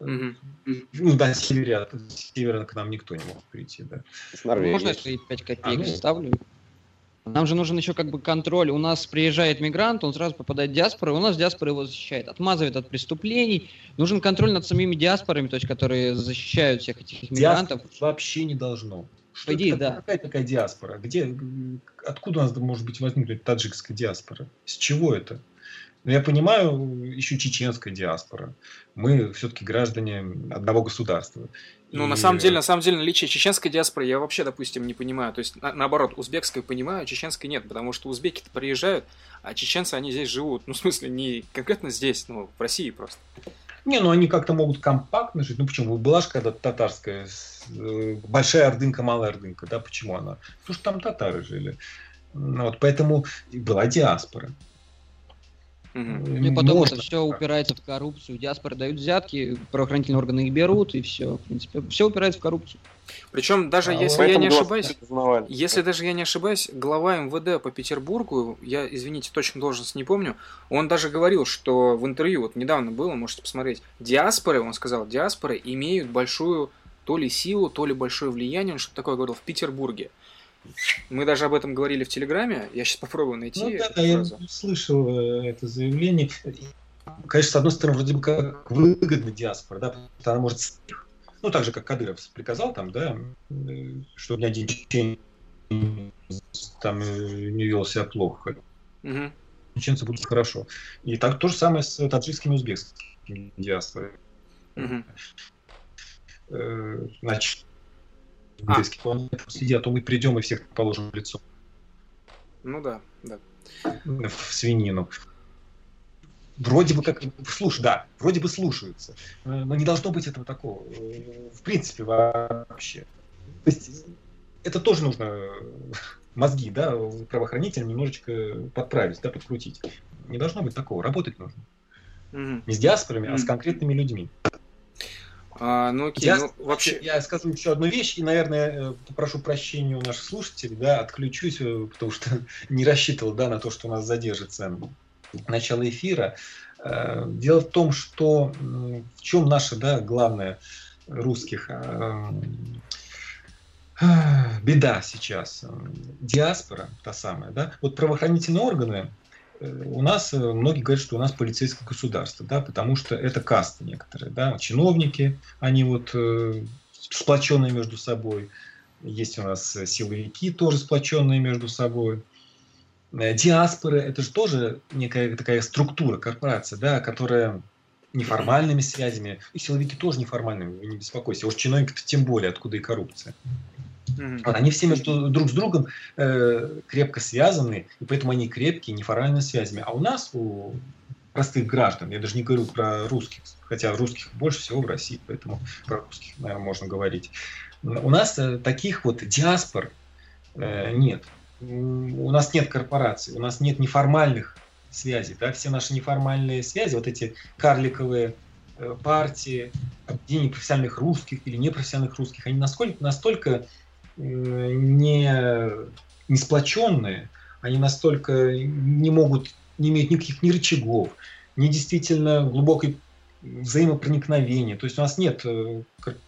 Угу. Ну да, севера, севера к нам никто не мог прийти, да. Можно я свои 5 копеек а, ну... ставлю? Нам же нужен еще как бы контроль. У нас приезжает мигрант, он сразу попадает в диаспору, у нас диаспора его защищает, отмазывает от преступлений. Нужен контроль над самими диаспорами, то есть которые защищают всех этих мигрантов. Диаспора вообще не должно. Что По идее, это, да. Какая такая диаспора? Где, откуда у нас может быть возникнуть таджикская диаспора? С чего это? Но я понимаю, еще чеченская диаспора. Мы все-таки граждане одного государства. Ну, и... на самом деле, на самом деле, наличие чеченской диаспоры я вообще, допустим, не понимаю. То есть, на, наоборот, узбекской понимаю, а чеченской нет, потому что узбеки-то приезжают, а чеченцы, они здесь живут. Ну, в смысле, не конкретно здесь, ну, в России просто. Не, ну они как-то могут компактно жить. Ну почему? Была же когда татарская, э, большая ордынка, малая ордынка, да, почему она? Потому что там татары жили. Ну, вот, поэтому была диаспора. Угу. И потом Можно. это все упирается в коррупцию. Диаспоры дают взятки, правоохранительные органы их берут, и все. В принципе, все упирается в коррупцию. Причем даже а если я не ошибаюсь, если даже я не ошибаюсь, глава МВД по Петербургу, я, извините, точно должность не помню, он даже говорил, что в интервью, вот недавно было, можете посмотреть, диаспоры, он сказал, диаспоры имеют большую то ли силу, то ли большое влияние, он что-то такое говорил, в Петербурге. Мы даже об этом говорили в Телеграме. Я сейчас попробую найти ну, да. Я слышал э, это заявление. Конечно, с одной стороны, вроде бы как выгодно диаспора, да, потому что она может ну, так же, как Кадыров приказал там, да, э, чтобы ни один чечен там э, не вел себя плохо. Угу. Чеченцы будут хорошо. И так то же самое с таджикскими и узбекскими диаспорой. Угу. Значит, а. сидят, то мы придем и всех положим в лицо. Ну да, да. В свинину вроде бы как, слушай, да, вроде бы слушаются, но не должно быть этого такого, э, в принципе, вообще. То есть это тоже нужно э, мозги, да, правоохранителям немножечко подправить, да, подкрутить. Не должно быть такого, работать нужно. Mm-hmm. Не с диаспорами, mm-hmm. а с конкретными людьми. А, ну окей, я, ну, вообще... Я скажу еще одну вещь, и, наверное, попрошу прощения у наших слушателей, да, отключусь, потому что не рассчитывал, да, на то, что у нас задержится начала эфира. Э, дело в том, что в чем наша да, главная русских э, э, беда сейчас. Диаспора, та самая, да. Вот правоохранительные органы, у нас многие говорят, что у нас полицейское государство, да, потому что это касты некоторые, да, чиновники, они вот сплоченные между собой, есть у нас силовики тоже сплоченные между собой, Э, диаспоры это же тоже некая такая структура, корпорация, да, которая неформальными связями, и силовики тоже неформальными, не беспокойтесь, а уж чиновники тем более, откуда и коррупция. Mm-hmm. Они все между друг с другом э, крепко связаны, и поэтому они крепкие, неформальными связями. А у нас, у простых граждан, я даже не говорю про русских, хотя русских больше всего в России, поэтому про русских, наверное, можно говорить. У нас э, таких вот диаспор э, нет у нас нет корпораций, у нас нет неформальных связей. Да? Все наши неформальные связи, вот эти карликовые э, партии, объединения профессиональных русских или непрофессиональных русских, они насколько, настолько не, не сплоченные, они настолько не могут, не имеют никаких ни рычагов, ни действительно глубокой взаимопроникновения. То есть у нас нет э,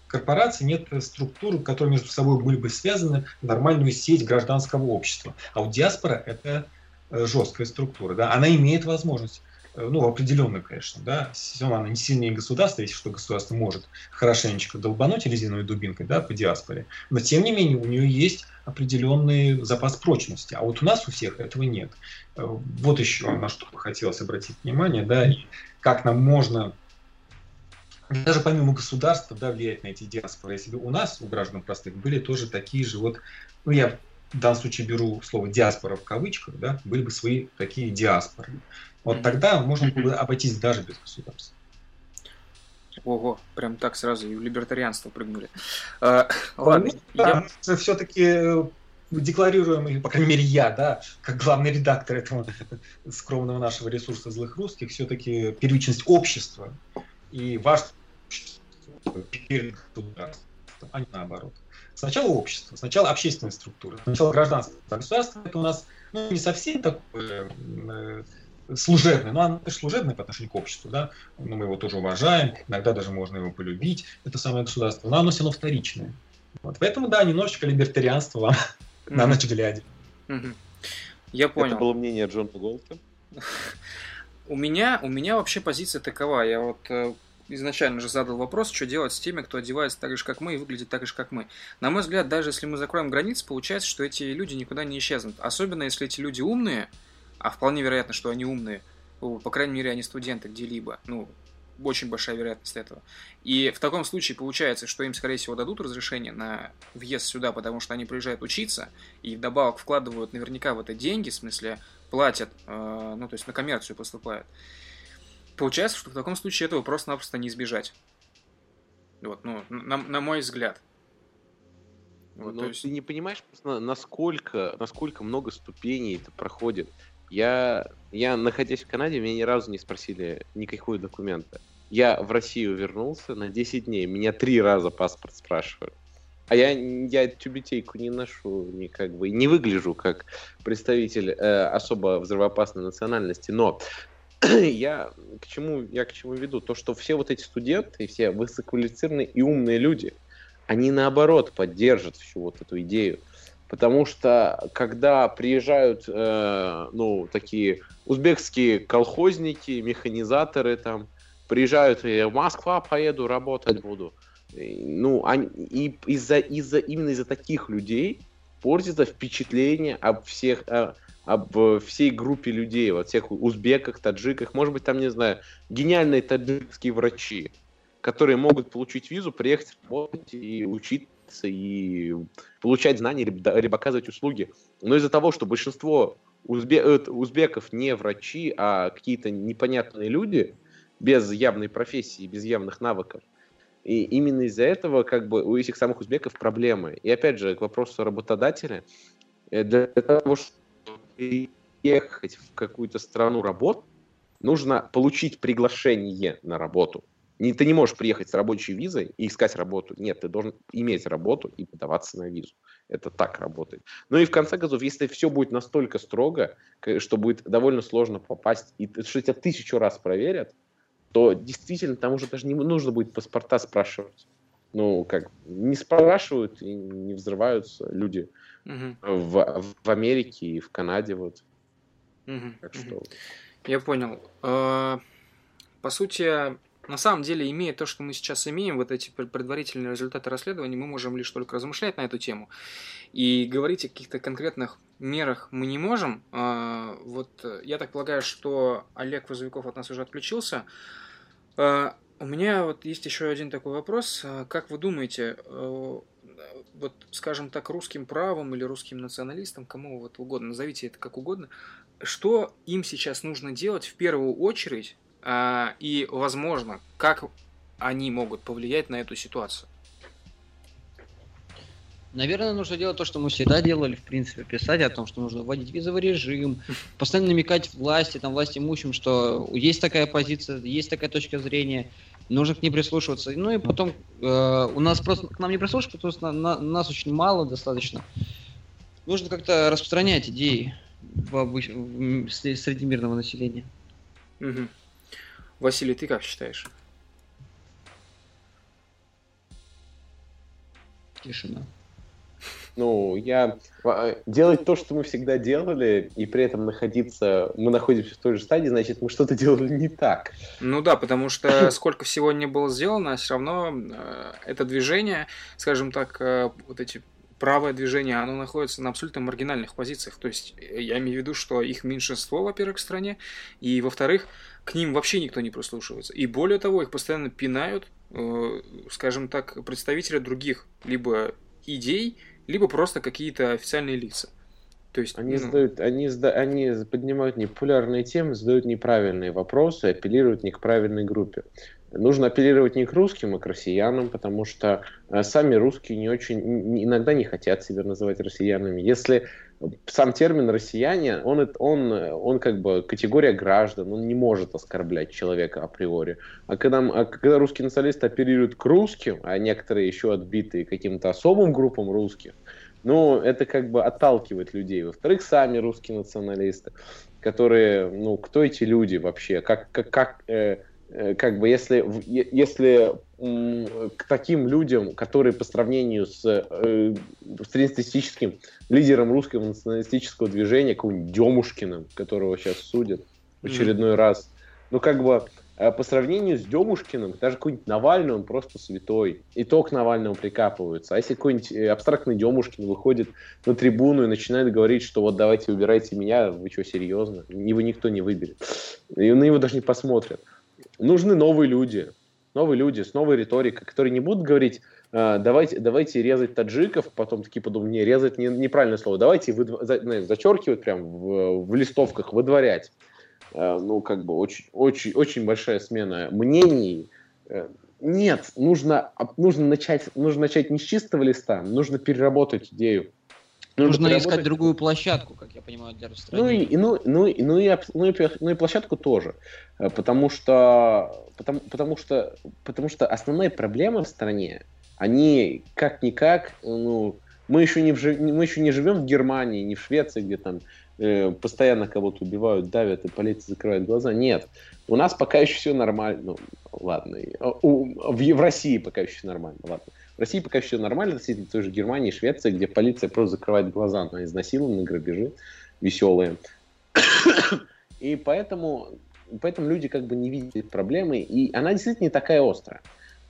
корпораций, нет структур, которые между собой были бы связаны в нормальную сеть гражданского общества. А вот диаспора – это э, жесткая структура. Да? Она имеет возможность ну, определенную, конечно, да, она не сильнее государства, если что государство может хорошенечко долбануть резиновой дубинкой, да, по диаспоре, но тем не менее у нее есть определенный запас прочности, а вот у нас у всех этого нет. Вот еще на что бы хотелось обратить внимание, да, и как нам можно даже помимо государства, да, влиять на эти диаспоры. Если бы у нас, у граждан простых, были тоже такие же вот, ну я в данном случае беру слово диаспора в кавычках, да, были бы свои такие диаспоры. Вот тогда можно было бы обойтись даже без государства. Ого, прям так сразу и в либертарианство прыгнули. А, ладно. Ну, да, я... все-таки э, декларируем, или, по крайней мере, я, да, как главный редактор этого скромного нашего ресурса злых русских, все-таки первичность общества и важность перед государством, а не наоборот. Сначала общество, сначала общественная структура, сначала гражданство. Государство это у нас ну, не совсем такое служебное, но оно конечно, служебное по отношению к обществу, да, но мы его тоже уважаем, иногда даже можно его полюбить, это самое государство, но оно все равно вторичное. Вот. Поэтому, да, немножечко либертарианство вам mm-hmm. на ночь глядя. Mm-hmm. Я понял. Это было мнение Джона Голта. У меня, у меня вообще позиция такова. Я вот э, изначально же задал вопрос, что делать с теми, кто одевается так же, как мы, и выглядит так же, как мы. На мой взгляд, даже если мы закроем границы, получается, что эти люди никуда не исчезнут. Особенно, если эти люди умные, а вполне вероятно, что они умные, по крайней мере, они студенты где-либо, ну, очень большая вероятность этого. И в таком случае получается, что им, скорее всего, дадут разрешение на въезд сюда, потому что они приезжают учиться, и вдобавок вкладывают наверняка в это деньги, в смысле платят, э, ну, то есть на коммерцию поступают. Получается, что в таком случае этого просто-напросто не избежать. Вот, ну, на, на мой взгляд. Вот, Но есть... ты не понимаешь, насколько, насколько много ступеней это проходит. Я, я, находясь в Канаде, меня ни разу не спросили никакого документа. Я в Россию вернулся на 10 дней, меня три раза паспорт спрашивают. А я, я тюбетейку не ношу, не как бы не выгляжу как представитель э, особо взрывоопасной национальности, но я к чему я к чему веду? То, что все вот эти студенты, все высококвалифицированные и умные люди, они наоборот поддержат всю вот эту идею. Потому что когда приезжают, э, ну, такие узбекские колхозники, механизаторы там, приезжают, и в Москва поеду, работать буду. И, ну, они, и из-за, из-за, именно из-за таких людей портится впечатление об всех, о, об всей группе людей, во всех узбеках, таджиках, может быть, там, не знаю, гениальные таджикские врачи, которые могут получить визу, приехать работать и учить и получать знания, либо оказывать услуги. Но из-за того, что большинство узбе э, узбеков не врачи, а какие-то непонятные люди без явной профессии, без явных навыков, и именно из-за этого как бы у этих самых узбеков проблемы. И опять же, к вопросу работодателя, э, для того, чтобы ехать в какую-то страну работать, нужно получить приглашение на работу. Не, ты не можешь приехать с рабочей визой и искать работу. Нет, ты должен иметь работу и подаваться на визу. Это так работает. Ну и в конце концов, если все будет настолько строго, что будет довольно сложно попасть, и что тебя тысячу раз проверят, то действительно там уже даже не нужно будет паспорта спрашивать. Ну, как, не спрашивают и не взрываются люди угу. в, в Америке и в Канаде. Вот. Угу. Так что... Я понял. А, по сути, на самом деле, имея то, что мы сейчас имеем, вот эти предварительные результаты расследования, мы можем лишь только размышлять на эту тему. И говорить о каких-то конкретных мерах мы не можем. А, вот я так полагаю, что Олег Возовиков от нас уже отключился. А, у меня вот есть еще один такой вопрос. А, как вы думаете, вот, скажем так, русским правом или русским националистам, кому вот угодно, назовите это как угодно, что им сейчас нужно делать в первую очередь и, возможно, как они могут повлиять на эту ситуацию? Наверное, нужно делать то, что мы всегда делали, в принципе, писать о том, что нужно вводить визовый режим, постоянно намекать власти, там, власть имущим, что есть такая позиция, есть такая точка зрения, нужно к ней прислушиваться. Ну и потом э, у нас просто к нам не прислушиваются, потому что на, на, нас очень мало достаточно. Нужно как-то распространять идеи в обыч... в, среди мирного населения. Угу. Василий, ты как считаешь? Тишина. Ну, я а, делать то, что мы всегда делали, и при этом находиться, мы находимся в той же стадии, значит, мы что-то делали не так. Ну да, потому что сколько всего не было сделано, все равно э, это движение, скажем так, э, вот эти правое движение, оно находится на абсолютно маргинальных позициях. То есть я имею в виду, что их меньшинство, во-первых, в стране, и, во-вторых, к ним вообще никто не прислушивается. И более того, их постоянно пинают, э, скажем так, представители других либо идей, либо просто какие-то официальные лица. То есть, они, ну... задают, они, они поднимают непопулярные темы, задают неправильные вопросы, апеллируют не к правильной группе. Нужно апеллировать не к русским, а к россиянам, потому что э, сами русские не очень, иногда не хотят себя называть россиянами. Если сам термин «россияне», он, он, он как бы категория граждан, он не может оскорблять человека априори. А когда, а когда русские националисты оперируют к русским, а некоторые еще отбитые каким-то особым группам русских, ну, это как бы отталкивает людей. Во-вторых, сами русские националисты, которые, ну, кто эти люди вообще? Как, как, как э, как бы если, если к таким людям, которые по сравнению с э, среднестатистическим лидером русского националистического движения, каким-нибудь Демушкиным, которого сейчас судят в очередной mm-hmm. раз, ну как бы э, по сравнению с Демушкиным, даже какой-нибудь Навальный, он просто святой. И то к Навальному прикапываются. А если какой-нибудь э, абстрактный Демушкин выходит на трибуну и начинает говорить, что вот давайте выбирайте меня, вы что, серьезно? Его никто не выберет. И на него даже не посмотрят нужны новые люди, новые люди с новой риторикой, которые не будут говорить, э, давайте, давайте резать таджиков, потом такие подумают, не, резать не, неправильное слово, давайте выдв... ну, зачеркивать прям в, в листовках, выдворять. Э, ну, как бы очень, очень, очень большая смена мнений. Э, нет, нужно, нужно, начать, нужно начать не с чистого листа, нужно переработать идею. Нужно, Нужно искать другую площадку, как я понимаю, для распространения. Ну и, ну, ну, и, ну, и, ну, и, ну и площадку тоже. Э, потому что, потому, потому, что, потому что основная проблема в стране, они как-никак, ну, мы еще, не в, мы еще не живем в Германии, не в Швеции, где там э, постоянно кого-то убивают, давят, и полиция закрывает глаза. Нет. У нас пока еще все нормально. Ну, ладно. У, в, в России пока еще нормально. Ладно. В России пока все нормально, относительно той же Германии, Швеции, где полиция просто закрывает глаза на изнасилования, грабежи веселые. И поэтому, поэтому люди как бы не видят проблемы, и она действительно не такая острая.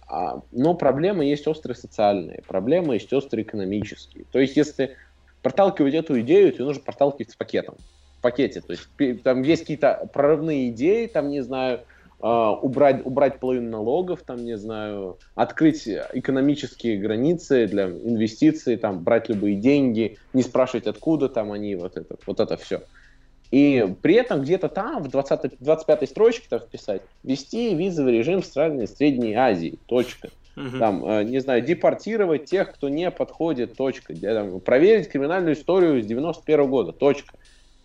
А, но проблемы есть острые социальные, проблемы есть острые экономические. То есть, если проталкивать эту идею, то нужно проталкивать с пакетом. В пакете. То есть, там есть какие-то прорывные идеи, там, не знаю, убрать, убрать половину налогов, там, не знаю, открыть экономические границы для инвестиций, там, брать любые деньги, не спрашивать, откуда там они, вот это, вот это все. И при этом где-то там, в 20, 25-й строчке там вписать, вести визовый режим в страны Средней Азии, точка. Угу. Там, э, не знаю, депортировать тех, кто не подходит, точка. Там, проверить криминальную историю с 91 -го года, точка.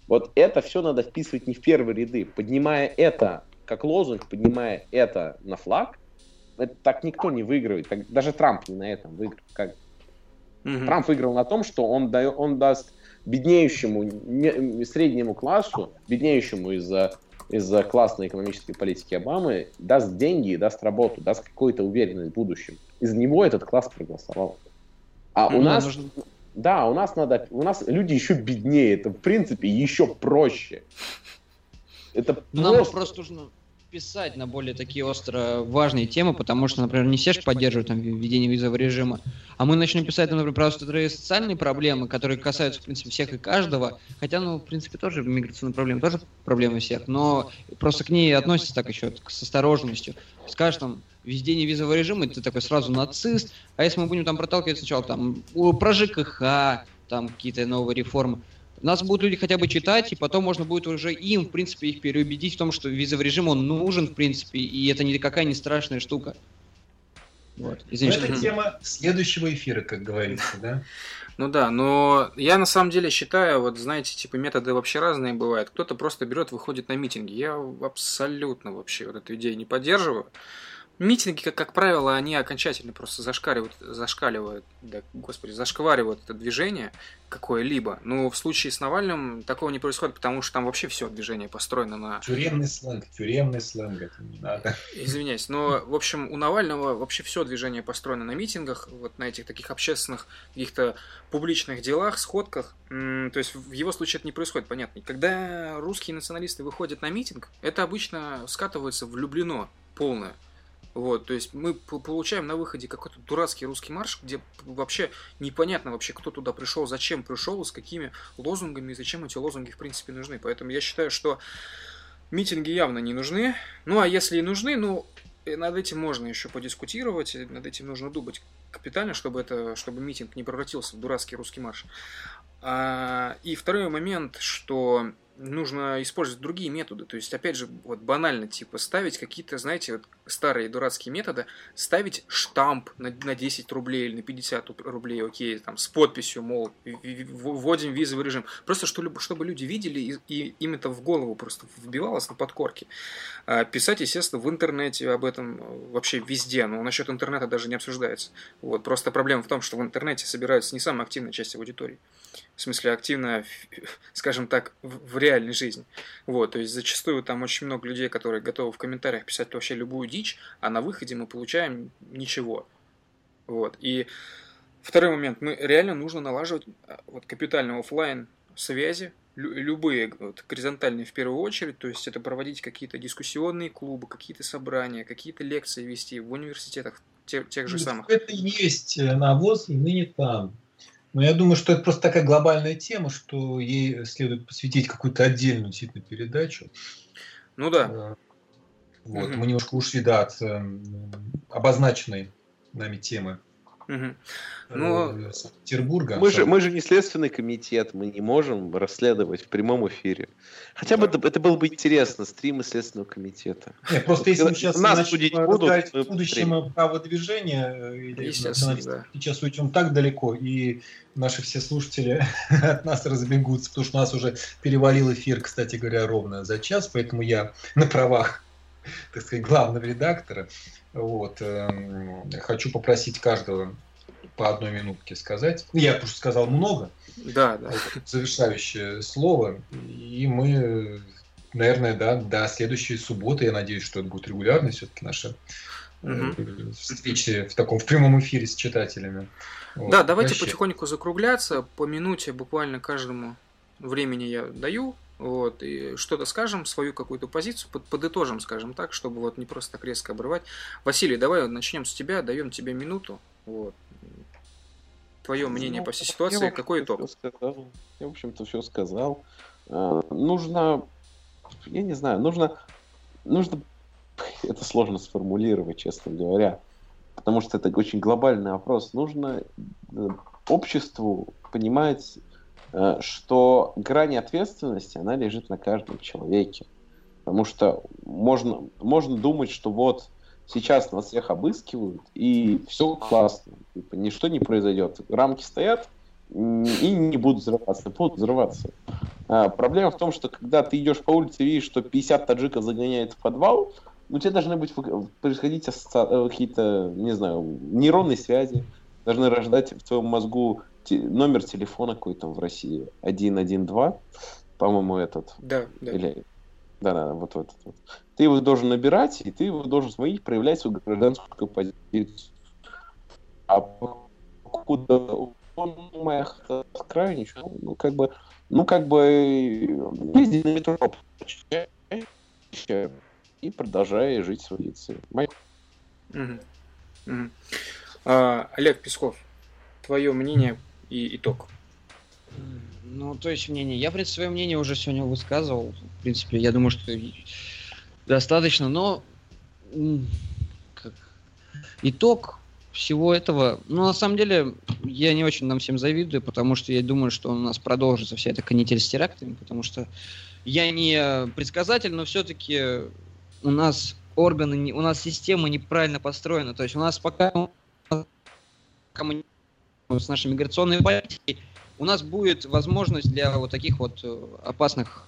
Вот это все надо вписывать не в первые ряды. Поднимая это как лозунг, поднимая это на флаг, это так никто не выигрывает. Так, даже Трамп не на этом выиграл. Как... Угу. Трамп выиграл на том, что он, да, он даст беднеющему не, среднему классу, беднеющему из-за из-за классной экономической политики Обамы, даст деньги, даст работу, даст какую-то уверенность в будущем. Из него этот класс проголосовал. А ну, у нас, нужно... да, у нас надо, у нас люди еще беднее, это в принципе еще проще. Это ну, просто... Нам просто нужно писать на более такие остро важные темы, потому что, например, не все же поддерживают там введение визового режима, а мы начнем писать, например, про острые социальные проблемы, которые касаются, в принципе, всех и каждого, хотя, ну, в принципе, тоже миграционные проблемы, тоже проблемы всех, но просто к ней относятся так еще с осторожностью. Скажешь там, введение визового режима, ты такой сразу нацист, а если мы будем там проталкивать сначала там про ЖКХ, там какие-то новые реформы, нас будут люди хотя бы читать, и потом можно будет уже им, в принципе, их переубедить в том, что визовый режим, он нужен, в принципе, и это никакая не страшная штука. Вот. Извините, это тема следующего эфира, как говорится, да? Ну да, но я на самом деле считаю, вот знаете, типа методы вообще разные бывают. Кто-то просто берет, выходит на митинги. Я абсолютно вообще вот эту идею не поддерживаю. Митинги, как, как правило, они окончательно просто зашкаливают, зашкаливают, да, господи, зашкваривают это движение какое-либо. Но в случае с Навальным такого не происходит, потому что там вообще все движение построено на... Тюремный сленг, тюремный сленг, это не надо. Извиняюсь, но, в общем, у Навального вообще все движение построено на митингах, вот на этих таких общественных, каких-то публичных делах, сходках. То есть в его случае это не происходит, понятно. Когда русские националисты выходят на митинг, это обычно скатывается в влюблено полное. Вот, то есть мы получаем на выходе какой-то дурацкий русский марш, где вообще непонятно вообще, кто туда пришел, зачем пришел, с какими лозунгами и зачем эти лозунги в принципе нужны. Поэтому я считаю, что митинги явно не нужны. Ну а если и нужны, ну над этим можно еще подискутировать, над этим нужно думать капитально, чтобы это, чтобы митинг не превратился в дурацкий русский марш. А, и второй момент, что нужно использовать другие методы. То есть, опять же, вот банально, типа, ставить какие-то, знаете, вот старые дурацкие методы, ставить штамп на, на 10 рублей или на 50 рублей, окей, там, с подписью, мол, вводим визовый режим. Просто чтобы, чтобы люди видели, и, и им это в голову просто вбивалось на подкорке. А писать, естественно, в интернете об этом вообще везде, но насчет интернета даже не обсуждается. Вот, просто проблема в том, что в интернете собираются не самая активная часть аудитории в смысле активно, скажем так, в, реальной жизни. Вот, то есть зачастую там очень много людей, которые готовы в комментариях писать вообще любую дичь, а на выходе мы получаем ничего. Вот, и второй момент, мы реально нужно налаживать а, вот капитальный офлайн связи, любые вот, горизонтальные в первую очередь, то есть это проводить какие-то дискуссионные клубы, какие-то собрания, какие-то лекции вести в университетах тех, тех же самых. Это есть э, навоз, и ныне там. Но я думаю, что это просто такая глобальная тема, что ей следует посвятить какую-то отдельную действительно передачу. Ну да. Э, вот, угу. Мы немножко ушли да, от э, обозначенной нами темы. Угу. Ну, Санкт-Петербурга. Мы же, мы же не следственный комитет, мы не можем расследовать в прямом эфире. Хотя бы это, это было бы интересно, стримы Следственного комитета. Нет, просто если мы сейчас нас судить будут, в будущем право движения, э, или да. сейчас уйдем так далеко, и наши все слушатели от нас разбегутся, потому что у нас уже перевалил эфир, кстати говоря, ровно за час, поэтому я на правах, так сказать, главного редактора вот. Эм, хочу попросить каждого по одной минутке сказать. Я просто сказал много. Да, да. Завершающее слово. И мы, наверное, да, до следующей субботы, я надеюсь, что это будет регулярно все-таки наша угу. встречи в таком в прямом эфире с читателями. Вот. Да, давайте Вообще. потихоньку закругляться. По минуте буквально каждому времени я даю. Вот, и что-то скажем, свою какую-то позицию, под, подытожим, скажем так, чтобы вот не просто так резко обрывать. Василий, давай начнем с тебя, даем тебе минуту. Вот. Твое мнение ну, по всей ситуации, я, какой итог? Сказал. Я, в общем-то, все сказал. А, нужно, я не знаю, нужно, нужно, это сложно сформулировать, честно говоря, потому что это очень глобальный вопрос. Нужно э, обществу понимать что грань ответственности, она лежит на каждом человеке. Потому что можно, можно думать, что вот сейчас нас всех обыскивают, и все классно. Типа, ничто не произойдет. Рамки стоят, и не будут взрываться, будут взрываться. А, проблема в том, что когда ты идешь по улице и видишь, что 50 таджиков загоняет в подвал, ну, тебе должны быть происходить э, какие-то, не знаю, нейронные связи, должны рождать в твоем мозгу номер телефона какой там в России 112, по-моему, этот. Да, да. Или... Да, да, вот этот вот. Ты его должен набирать, и ты его должен смотреть, проявлять свою гражданскую позицию. А куда он моих краю ничего, ну как бы, ну как бы ездить на метро и продолжая жить своей целью. Угу. Угу. А, Олег Песков, твое мнение и итог. Ну, то есть мнение. Я, в принципе, свое мнение уже сегодня высказывал. В принципе, я думаю, что достаточно, но как... итог всего этого, ну, на самом деле, я не очень нам всем завидую, потому что я думаю, что у нас продолжится вся эта канитель с терактами, потому что я не предсказатель, но все-таки у нас органы, у нас система неправильно построена, то есть у нас пока коммуникация с нашей миграционной политикой, у нас будет возможность для вот таких вот э, опасных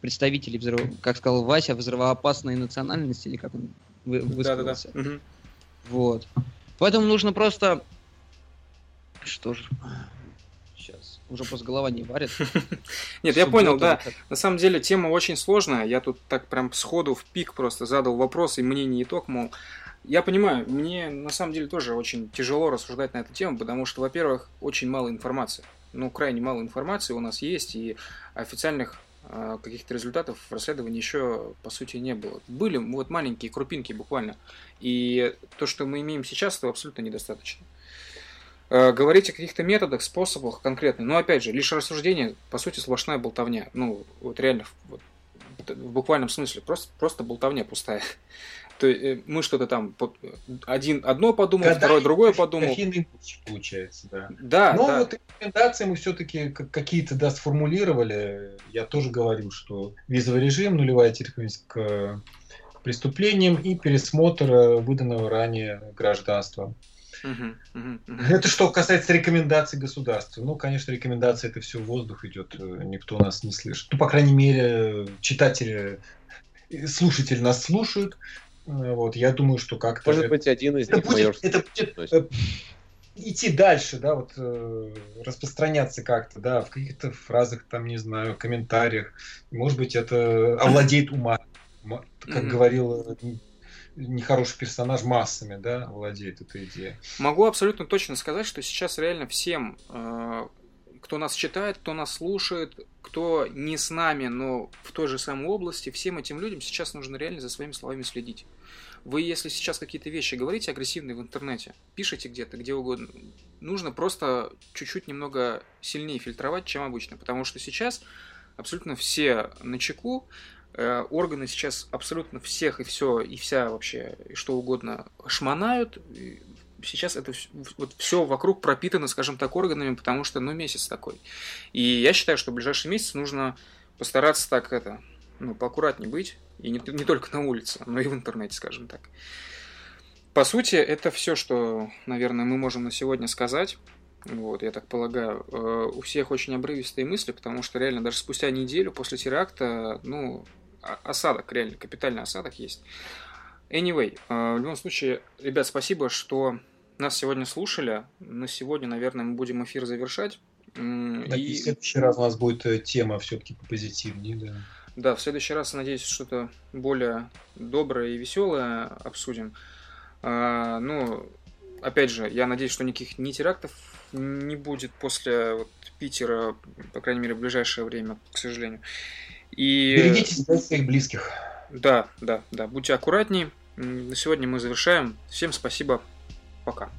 представителей, взрыв... как сказал Вася, взрывоопасной национальности, или как он вы... высказался. Да, да, да. Вот. Поэтому нужно просто... Что же... Сейчас. Уже просто голова не варит. Нет, я понял, да. На самом деле тема очень сложная. Я тут так прям сходу в пик просто задал вопрос, и мне не итог, мол, я понимаю, мне на самом деле тоже очень тяжело рассуждать на эту тему, потому что, во-первых, очень мало информации. Ну, крайне мало информации у нас есть, и официальных э, каких-то результатов расследования еще, по сути, не было. Были вот маленькие крупинки буквально. И то, что мы имеем сейчас, этого абсолютно недостаточно. Э, говорить о каких-то методах, способах конкретно, но опять же, лишь рассуждение, по сути, сплошная болтовня. Ну, вот реально, вот, в буквальном смысле, просто, просто болтовня пустая. То есть э, мы что-то там один одно подумал, Когда второе другое подумал. Кофейный получается, да. Да. Но да. вот рекомендации мы все-таки какие-то да, сформулировали. Я тоже говорил, что визовый режим, нулевая терпимость к преступлениям и пересмотр э, выданного ранее гражданства. Угу, угу, угу. Это что касается рекомендаций государства. Ну, конечно, рекомендации это все в воздух идет, э, никто нас не слышит. Ну, по крайней мере, читатели, слушатели нас слушают, вот, я думаю, что как-то... Может быть, один из это них будет, Это будет э, идти дальше, да, вот э, распространяться как-то, да, в каких-то фразах, там, не знаю, комментариях. Может быть, это овладеет ума, как mm-hmm. говорил нехороший персонаж массами, да, владеет этой идеей. Могу абсолютно точно сказать, что сейчас реально всем кто нас читает, кто нас слушает, кто не с нами, но в той же самой области, всем этим людям сейчас нужно реально за своими словами следить. Вы, если сейчас какие-то вещи говорите агрессивные в интернете, пишите где-то, где угодно, нужно просто чуть-чуть немного сильнее фильтровать, чем обычно, потому что сейчас абсолютно все на чеку, э, органы сейчас абсолютно всех и все, и вся вообще, и что угодно шмонают, сейчас это вот все вокруг пропитано, скажем так, органами, потому что, ну, месяц такой. И я считаю, что в ближайший месяц нужно постараться так это, ну, поаккуратнее быть, и не, не только на улице, но и в интернете, скажем так. По сути, это все, что, наверное, мы можем на сегодня сказать. Вот, я так полагаю, э, у всех очень обрывистые мысли, потому что реально даже спустя неделю после теракта, ну, осадок, реально, капитальный осадок есть. Anyway, э, в любом случае, ребят, спасибо, что нас сегодня слушали. На сегодня, наверное, мы будем эфир завершать. Надеюсь, и... в следующий раз у нас будет э, тема все-таки попозитивнее, да. Да, в следующий раз, надеюсь, что-то более доброе и веселое обсудим. А, ну, опять же, я надеюсь, что никаких ни терактов не будет после вот, Питера, по крайней мере, в ближайшее время, к сожалению. И... Берегите себя своих близких. Да, да, да. Будьте аккуратнее. На сегодня мы завершаем. Всем спасибо. Пока.